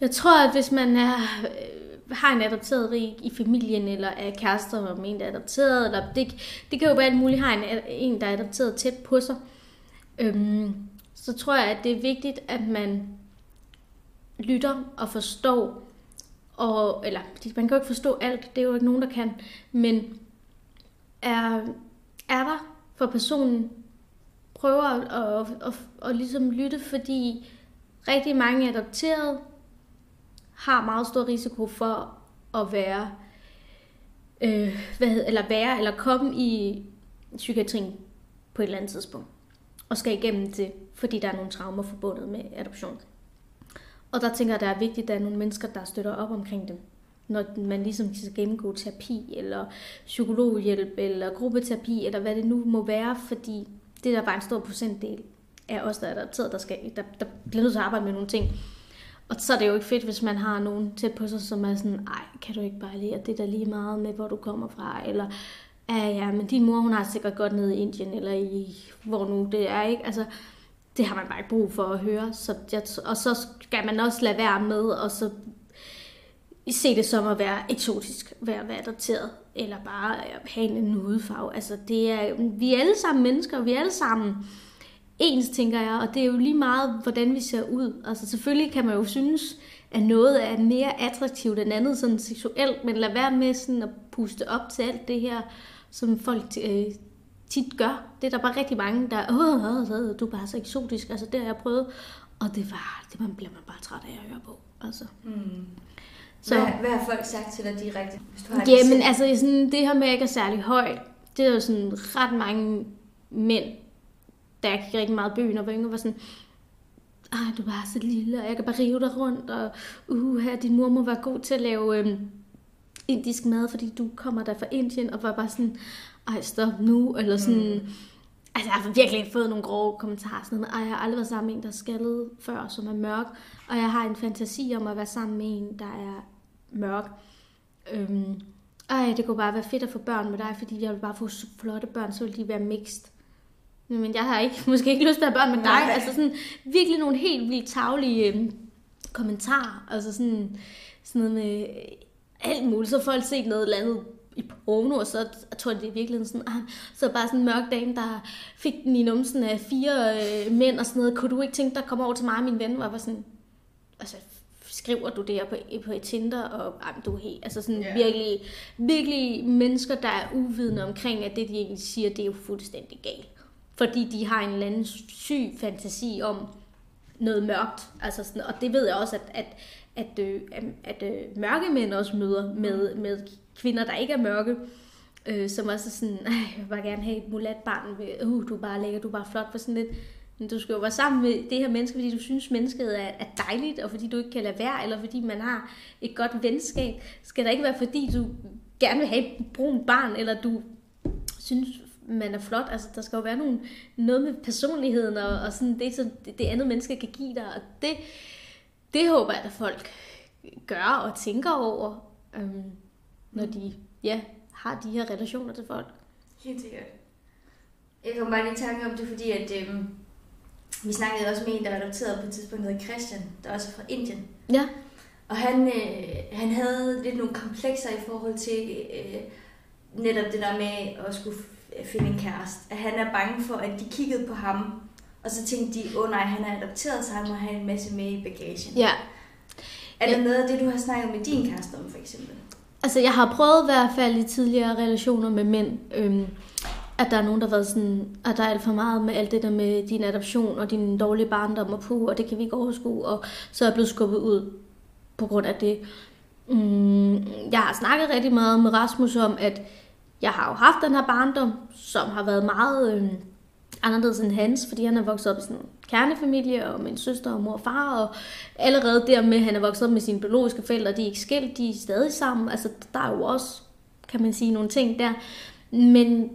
jeg tror, at hvis man er, har en adopteret rig i familien, eller er kærester med en, der er adopteret, eller det, det kan jo være alt muligt, har en, en, der er adopteret tæt på sig, øhm, så tror jeg, at det er vigtigt, at man lytter og forstår, og, eller man kan jo ikke forstå alt, det er jo ikke nogen, der kan, men er, er der for personen, prøver at, at, at, at, ligesom lytte, fordi rigtig mange adopterede har meget stor risiko for at være, øh, hvad hedder, eller være, eller komme i psykiatrien på et eller andet tidspunkt. Og skal igennem det, fordi der er nogle traumer forbundet med adoption. Og der tænker jeg, at det er vigtigt, at der er nogle mennesker, der støtter op omkring dem. Når man ligesom skal gennemgå terapi, eller psykologhjælp, eller gruppeterapi, eller hvad det nu må være, fordi det er der bare en stor procentdel af os, der er adopteret, der, skal, der, der bliver nødt til at arbejde med nogle ting. Og så er det jo ikke fedt, hvis man har nogen tæt på sig, som er sådan, ej, kan du ikke bare lære det der lige meget med, hvor du kommer fra, eller ja, ja, men din mor, hun har sikkert godt nede i Indien, eller i, hvor nu det er, ikke? Altså, det har man bare ikke brug for at høre. Så jeg, og så skal man også lade være med, og så se det som at være eksotisk, være, være adopteret, eller bare øh, have en hudfarve. Altså, det er, vi er alle sammen mennesker, vi er alle sammen ens, tænker jeg, og det er jo lige meget, hvordan vi ser ud. Altså, selvfølgelig kan man jo synes, at noget er mere attraktivt end andet sådan seksuelt, men lad være med sådan at puste op til alt det her, som folk øh, tit gør. Det er der bare rigtig mange, der, åh, åh, åh, du er bare så eksotisk, altså det har jeg prøvet, og det var, det man bliver man bare træt af at høre på. Altså. Mm. Så, hvad, hvad har folk sagt til dig direkte? Hvis du har jamen, altså sådan, det her med, at jeg ikke er særlig høj, det er jo sådan ret mange mænd, der gik rigtig meget byen og var yngre, var sådan, ej, du er bare så lille, og jeg kan bare rive dig rundt, og uh, her, din mor må være god til at lave øhm, indisk mad, fordi du kommer der fra Indien, og var bare sådan, ej, stop nu, eller sådan, mm. Altså, jeg har virkelig fået nogle grove kommentarer, sådan noget, jeg har aldrig været sammen med en, der er skaldet før, som er mørk, og jeg har en fantasi om at være sammen med en, der er mørk. Øhm, ej, det kunne bare være fedt at få børn med dig, fordi jeg vil bare få flotte børn, så vil de være mixed. Men jeg har ikke, måske ikke lyst til at have børn med dig. Nej. Altså sådan virkelig nogle helt vildt taglige øhm, kommentarer. Altså sådan, sådan noget med alt muligt. Så folk set noget eller andet i porno, og så jeg tror jeg, det er virkelig sådan, ah, så bare sådan en mørk dame, der fik den i numsen af fire øh, mænd og sådan noget. Kunne du ikke tænke dig at komme over til mig og min ven? Og jeg var sådan, altså, skriver du det her på, på et Tinder, og ah, du er helt, altså sådan yeah. virkelig, virkelig mennesker, der er uvidende omkring, at det, de egentlig siger, det er jo fuldstændig galt. Fordi de har en eller anden syg fantasi om noget mørkt. Altså sådan, og det ved jeg også, at, at, at, øh, at, at, at øh, mørke mænd også møder med, med kvinder, der ikke er mørke, øh, som også er sådan, jeg vil bare gerne have et mulat barn, uh, du er bare lækker, du er bare flot for sådan lidt. Men du skal jo være sammen med det her menneske, fordi du synes, mennesket er, er dejligt, og fordi du ikke kan lade være, eller fordi man har et godt venskab. Skal det ikke være, fordi du gerne vil have et brun barn, eller du synes, man er flot. Altså, der skal jo være nogle, noget med personligheden, og, og sådan det, som det, det andet menneske kan give dig. Og det, det håber jeg, at folk gør og tænker over. Øhm, når de ja, har de her relationer til folk. Helt sikkert. Jeg kommer bare lige i tanke om det, fordi at, øhm, vi snakkede også med en, der var adopteret på et tidspunkt, der hedder Christian, der også er fra Indien. Ja. Og han, øh, han havde lidt nogle komplekser i forhold til øh, netop det der med at skulle finde en kæreste. At han er bange for, at de kiggede på ham og så tænkte de, åh oh, nej, han er adopteret, så han må have en masse med i bagagen. Ja. Er der noget af det, du har snakket med din kæreste om, for eksempel? Altså, jeg har prøvet i hvert fald i tidligere relationer med mænd, øhm, at der er nogen, der har været sådan, at der er alt for meget med alt det der med din adoption og din dårlige barndom og puh, og det kan vi ikke overskue, og så er jeg blevet skubbet ud på grund af det. Mm, jeg har snakket rigtig meget med Rasmus om, at jeg har jo haft den her barndom, som har været meget øh, anderledes end hans, fordi han er vokset op i sådan kernefamilie, og min søster og mor og far, og allerede der med, at han er vokset op med sine biologiske forældre, de er ikke skilt, de er stadig sammen. Altså, der er jo også, kan man sige, nogle ting der. Men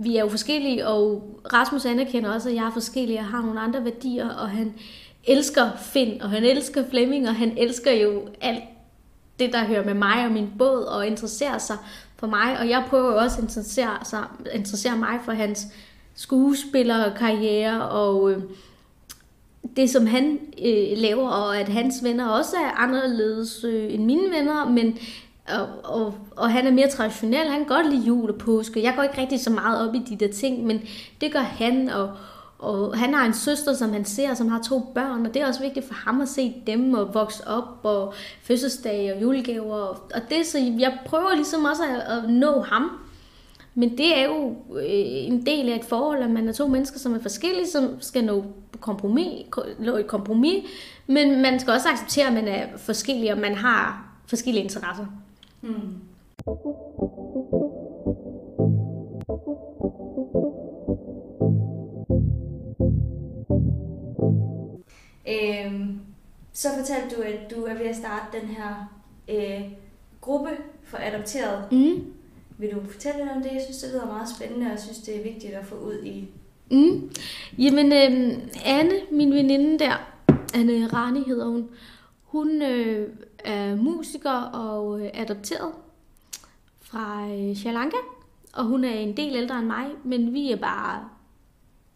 vi er jo forskellige, og Rasmus anerkender også, at jeg er forskellig og har nogle andre værdier, og han elsker Finn, og han elsker Flemming, og han elsker jo alt det, der hører med mig og min båd, og interesserer sig for mig. Og jeg prøver jo også at interessere, sig, interessere mig for hans skuespillerkarriere, og øh, det, som han øh, laver, og at hans venner også er anderledes øh, end mine venner, men og, og, og han er mere traditionel, han kan godt lide jul og påske. Jeg går ikke rigtig så meget op i de der ting, men det gør han, og, og han har en søster, som han ser, som har to børn, og det er også vigtigt for ham at se dem og vokse op, og fødselsdage og julegaver. Og det, så jeg prøver ligesom også at, at nå ham. Men det er jo øh, en del af et forhold, at man er to mennesker, som er forskellige, som skal nå kompromis, nå et kompromis. Men man skal også acceptere, at man er forskellige, og man har forskellige interesser. Mm. Øhm, så fortalte du, at du er ved at starte den her øh, gruppe for adopteret. Mm. Vil du fortælle lidt om det? Jeg synes, det lyder meget spændende, og jeg synes, det er vigtigt at få ud i. Mm. Jamen, øh, Anne, min veninde der, Anne Rani hedder hun, hun øh, er musiker og øh, adopteret fra øh, Sri Lanka, og hun er en del ældre end mig, men vi er bare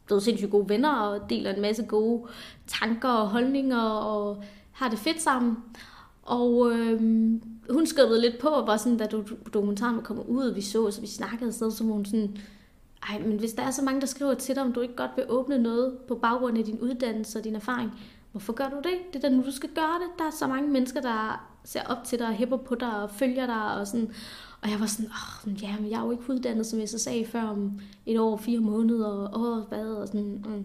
blevet sindssygt gode venner og deler en masse gode tanker og holdninger og har det fedt sammen. Og øh, hun skubbede lidt på, og var sådan, da dokumentaren var kommet ud, og vi så, så vi snakkede, så, så hun sådan, ej, men hvis der er så mange, der skriver til dig, om du ikke godt vil åbne noget på baggrund af din uddannelse og din erfaring, hvorfor gør du det? Det er da nu, du skal gøre det. Der er så mange mennesker, der ser op til dig, og hæpper på dig og følger dig. Og, sådan. og jeg var sådan, åh, ja, men jeg er jo ikke uddannet, som SSA så før, om et år, fire måneder, og åh, hvad, og sådan. Mm.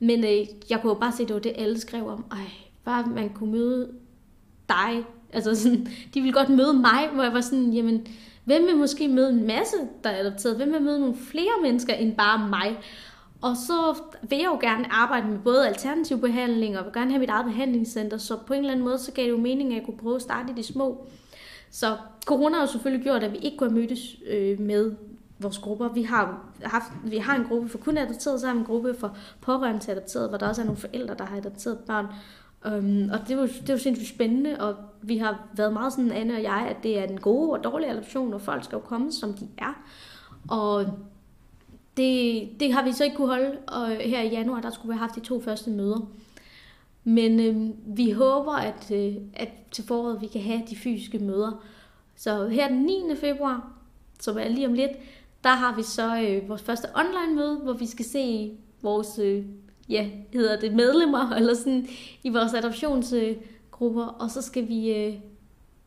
Men øh, jeg kunne jo bare se, at det var det, alle skrev om. Ej, bare man kunne møde dig. Altså sådan, de ville godt møde mig, hvor jeg var sådan, jamen, hvem vil måske møde en masse, der er adopteret? Hvem vil møde nogle flere mennesker end bare mig? Og så vil jeg jo gerne arbejde med både alternativ behandling, og vil gerne have mit eget behandlingscenter, så på en eller anden måde, så gav det jo mening, at jeg kunne prøve at starte i de små. Så corona har jo selvfølgelig gjort, at vi ikke kunne have mødtes øh, med vores grupper. Vi har, haft, vi har en gruppe for kun adopteret, så har vi en gruppe for pårørende til adopteret, hvor der også er nogle forældre, der har adopteret børn. Um, og det var, det var sindssygt spændende, og vi har været meget sådan, Anne og jeg, at det er den gode og dårlige adoption, og folk skal jo komme, som de er. Og det, det har vi så ikke kunne holde, og her i januar, der skulle vi have haft de to første møder. Men øh, vi håber, at, øh, at til foråret vi kan have de fysiske møder. Så her den 9. februar, som er lige om lidt, der har vi så øh, vores første online møde, hvor vi skal se vores, øh, ja, hedder det medlemmer, eller sådan, i vores adoptionsgrupper, og så skal vi øh,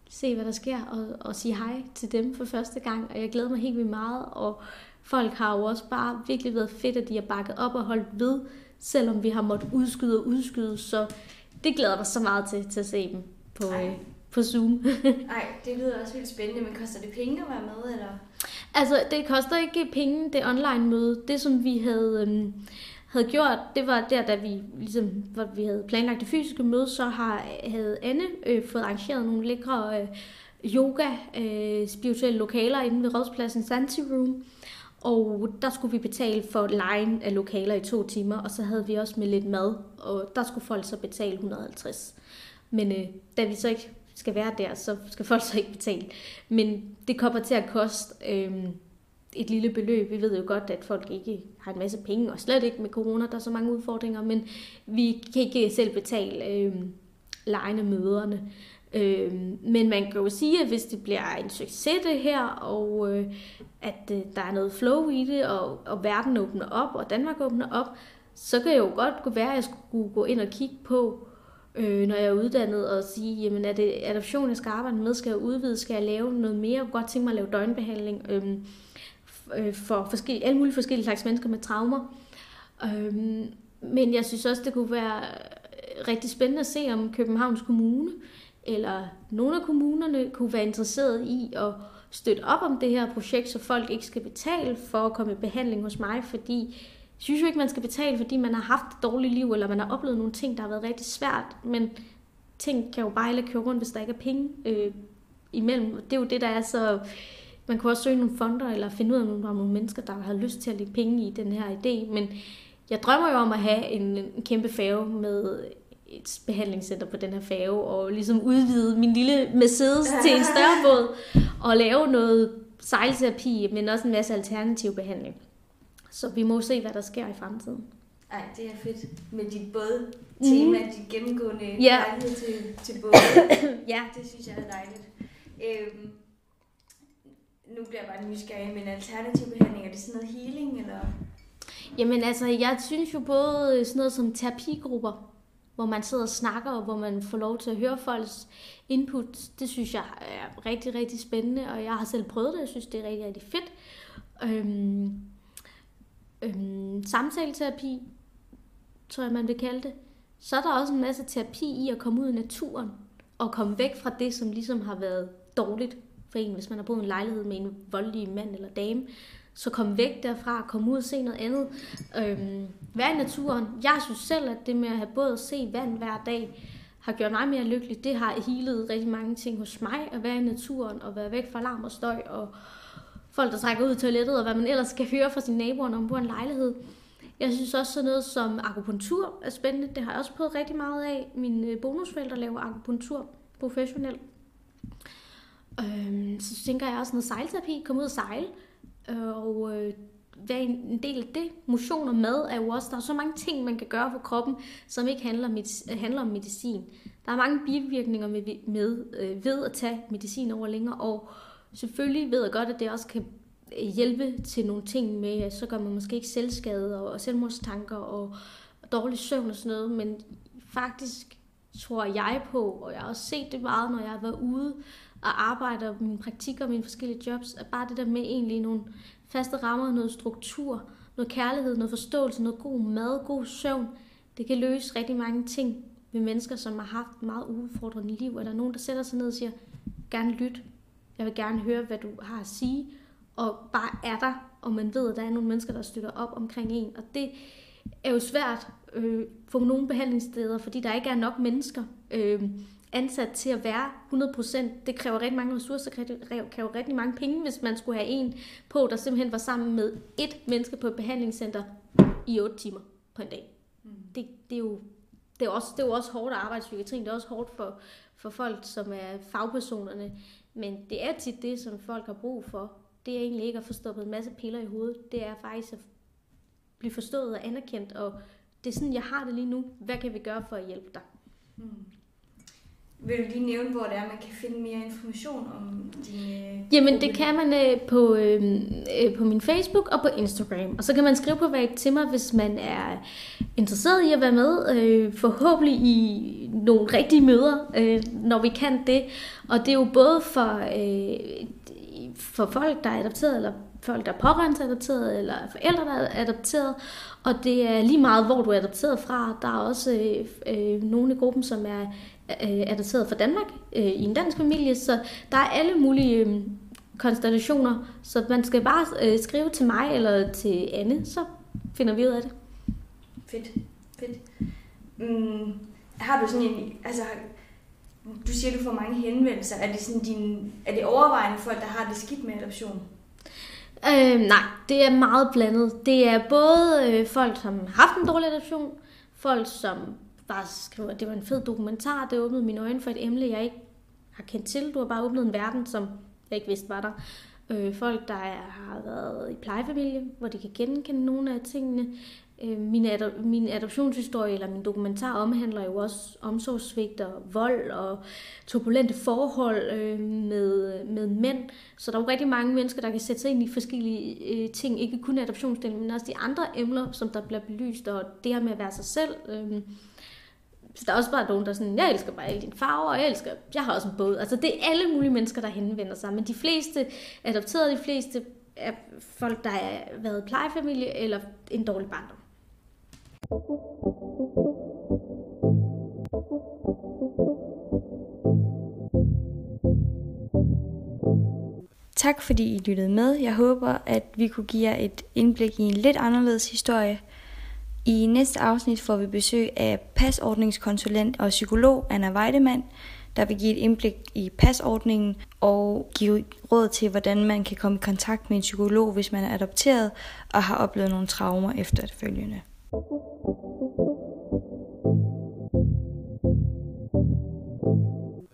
se, hvad der sker, og, og sige hej til dem for første gang, og jeg glæder mig helt vildt meget, og folk har jo også bare virkelig været fedt, at de har bakket op og holdt ved, selvom vi har måttet udskyde og udskyde, så det glæder mig så meget til, til at se dem på, øh, på Zoom. Nej, det lyder også vildt spændende, men koster det penge at være med, eller? Altså, det koster ikke penge, det online møde. Det, som vi havde, øhm, havde gjort, det var der, da vi, ligesom, hvor vi havde planlagt det fysiske møde, så har, havde Anne øh, fået arrangeret nogle lækre øh, yoga, øh, spirituelle lokaler inde ved Rådspladsen Santi Room. Og der skulle vi betale for lejen af lokaler i to timer, og så havde vi også med lidt mad, og der skulle folk så betale 150. Men øh, da vi så ikke skal være der, så skal folk så ikke betale. Men det kommer til at koste øh, et lille beløb. Vi ved jo godt, at folk ikke har en masse penge, og slet ikke med corona, der er så mange udfordringer, men vi kan ikke selv betale øh, lejende møderne. Øh, men man kan jo sige, at hvis det bliver en succes det her, og øh, at øh, der er noget flow i det, og, og verden åbner op, og Danmark åbner op, så kan jeg jo godt gå være, at jeg skulle gå ind og kigge på, øh, når jeg er uddannet, og sige, jamen er det adoption, jeg skal arbejde med? Skal jeg udvide? Skal jeg lave noget mere? Jeg kunne godt tænke mig at lave døgnbehandling øh, øh, for forskellige, alle mulige forskellige slags mennesker med traumer. Øhm, men jeg synes også, det kunne være øh, rigtig spændende at se, om Københavns Kommune eller nogle af kommunerne kunne være interesseret i at støtte op om det her projekt, så folk ikke skal betale for at komme i behandling hos mig, fordi jeg synes jo ikke, man skal betale, fordi man har haft et dårligt liv, eller man har oplevet nogle ting, der har været rigtig svært, men ting kan jo bare ikke køre rundt, hvis der ikke er penge øh, imellem. Det er jo det, der er så... Man kan også søge nogle fonder, eller finde ud af, om der er nogle mennesker, der har lyst til at lægge penge i den her idé, men jeg drømmer jo om at have en, en kæmpe færge med et behandlingscenter på den her færge, og ligesom udvide min lille Mercedes til en større båd, og lave noget sejlterapi, men også en masse alternativ behandling. Så vi må se, hvad der sker i fremtiden. Ej, det er fedt med dit både tema, mm. dit gennemgående ja. lejlighed til, til både. ja. Det synes jeg er dejligt. Øhm, nu bliver jeg bare nysgerrig, men alternativ behandling, er det sådan noget healing, eller? Jamen altså, jeg synes jo både sådan noget som terapigrupper, hvor man sidder og snakker, og hvor man får lov til at høre folks input. Det synes jeg er rigtig, rigtig spændende, og jeg har selv prøvet det, jeg synes, det er rigtig, rigtig fedt. Øhm, øhm, samtaleterapi, tror jeg, man vil kalde det. Så er der også en masse terapi i at komme ud i naturen, og komme væk fra det, som ligesom har været dårligt for en, hvis man har boet i en lejlighed med en voldelig mand eller dame, så kom væk derfra, kom ud og se noget andet. Øhm, vær i naturen. Jeg synes selv, at det med at have både at se vand hver dag, har gjort mig mere lykkelig. Det har healet rigtig mange ting hos mig, at være i naturen og være væk fra larm og støj og folk, der trækker ud i toilettet, og hvad man ellers skal høre fra sine naboer, når man bor i en lejlighed. Jeg synes også sådan noget som akupunktur er spændende. Det har jeg også prøvet rigtig meget af. Mine øh, bonusforældre laver akupunktur professionelt. Øhm, så tænker jeg også noget sejlterapi. Komme ud og sejle. Øh, og øh, være en del af det. Motion og mad er jo også, der er så mange ting, man kan gøre for kroppen, som ikke handler, med, handler om medicin. Der er mange bivirkninger med, med øh, ved at tage medicin over længere år. Selvfølgelig ved jeg godt, at det også kan øh, hjælpe til nogle ting med, så gør man måske ikke selvskade og, og selvmordstanker og, og dårlig søvn og sådan noget, men faktisk tror jeg på, og jeg har også set det meget, når jeg har været ude og arbejder og mine praktikker og mine forskellige jobs, er bare det der med egentlig nogle faste rammer, noget struktur, noget kærlighed, noget forståelse, noget god mad, god søvn, det kan løse rigtig mange ting med mennesker, som har haft meget udfordrende liv. Eller nogen, der sætter sig ned og siger, gerne lyt, jeg vil gerne høre, hvad du har at sige, og bare er der, og man ved, at der er nogle mennesker, der støtter op omkring en. Og det er jo svært øh, for nogle behandlingssteder, fordi der ikke er nok mennesker. Øh, ansat til at være 100%. Det kræver rigtig mange ressourcer, det kræver rigtig mange penge, hvis man skulle have en på, der simpelthen var sammen med et menneske på et behandlingscenter i 8 timer på en dag. Mm. Det, det, er jo, det, er også, det er jo også hårdt at arbejde i psykiatrien. Det er også hårdt for, for folk, som er fagpersonerne. Men det er tit det, som folk har brug for. Det er egentlig ikke at få stoppet en masse piller i hovedet. Det er faktisk at blive forstået og anerkendt. Og det er sådan, jeg har det lige nu. Hvad kan vi gøre for at hjælpe dig? Mm. Vil du lige nævne, hvor det er, man kan finde mere information om dine... Jamen, det kan man øh, på, øh, øh, på min Facebook og på Instagram. Og så kan man skrive på væk til mig, hvis man er interesseret i at være med. Øh, forhåbentlig i nogle rigtige møder, øh, når vi kan det. Og det er jo både for, øh, for folk, der er adopteret, eller folk, der er pårørende adopteret, eller forældre, der er adopteret. Og det er lige meget, hvor du er adopteret fra. Der er også øh, øh, nogle i gruppen, som er øh, adopteret fra Danmark øh, i en dansk familie, så der er alle mulige øh, konstellationer, så man skal bare øh, skrive til mig eller til Anne, så finder vi ud af det. Fedt, fedt. Mm, har du sådan en, altså du siger, du får mange henvendelser. Er det, sådan din, er det overvejende folk, der har det skidt med adoption? Øh, nej, det er meget blandet. Det er både øh, folk, som har haft en dårlig adoption, folk, som bare skriver, at det var en fed dokumentar, det åbnede mine øjne for et emne, jeg ikke har kendt til. Du har bare åbnet en verden, som jeg ikke vidste var der. Øh, folk, der er, har været i plejefamilie, hvor de kan genkende nogle af tingene. Øh, min, ad- min adoptionshistorie eller min dokumentar omhandler jo også omsorgssvigt og vold og turbulente forhold øh, med, med mænd. Så der er jo rigtig mange mennesker, der kan sætte sig ind i forskellige øh, ting, ikke kun adoptionsdelen, men også de andre emner, som der bliver belyst, og det her med at være sig selv. Øh, så der er også bare nogen, der er sådan, jeg elsker bare alle dine farver, og jeg elsker, jeg har også en båd. Altså det er alle mulige mennesker, der henvender sig, men de fleste adopterede, de fleste er folk, der har været plejefamilie eller en dårlig barndom. Tak fordi I lyttede med. Jeg håber, at vi kunne give jer et indblik i en lidt anderledes historie. I næste afsnit får vi besøg af pasordningskonsulent og psykolog Anna Weidemann, der vil give et indblik i pasordningen og give råd til, hvordan man kan komme i kontakt med en psykolog, hvis man er adopteret og har oplevet nogle traumer efterfølgende. Thank you.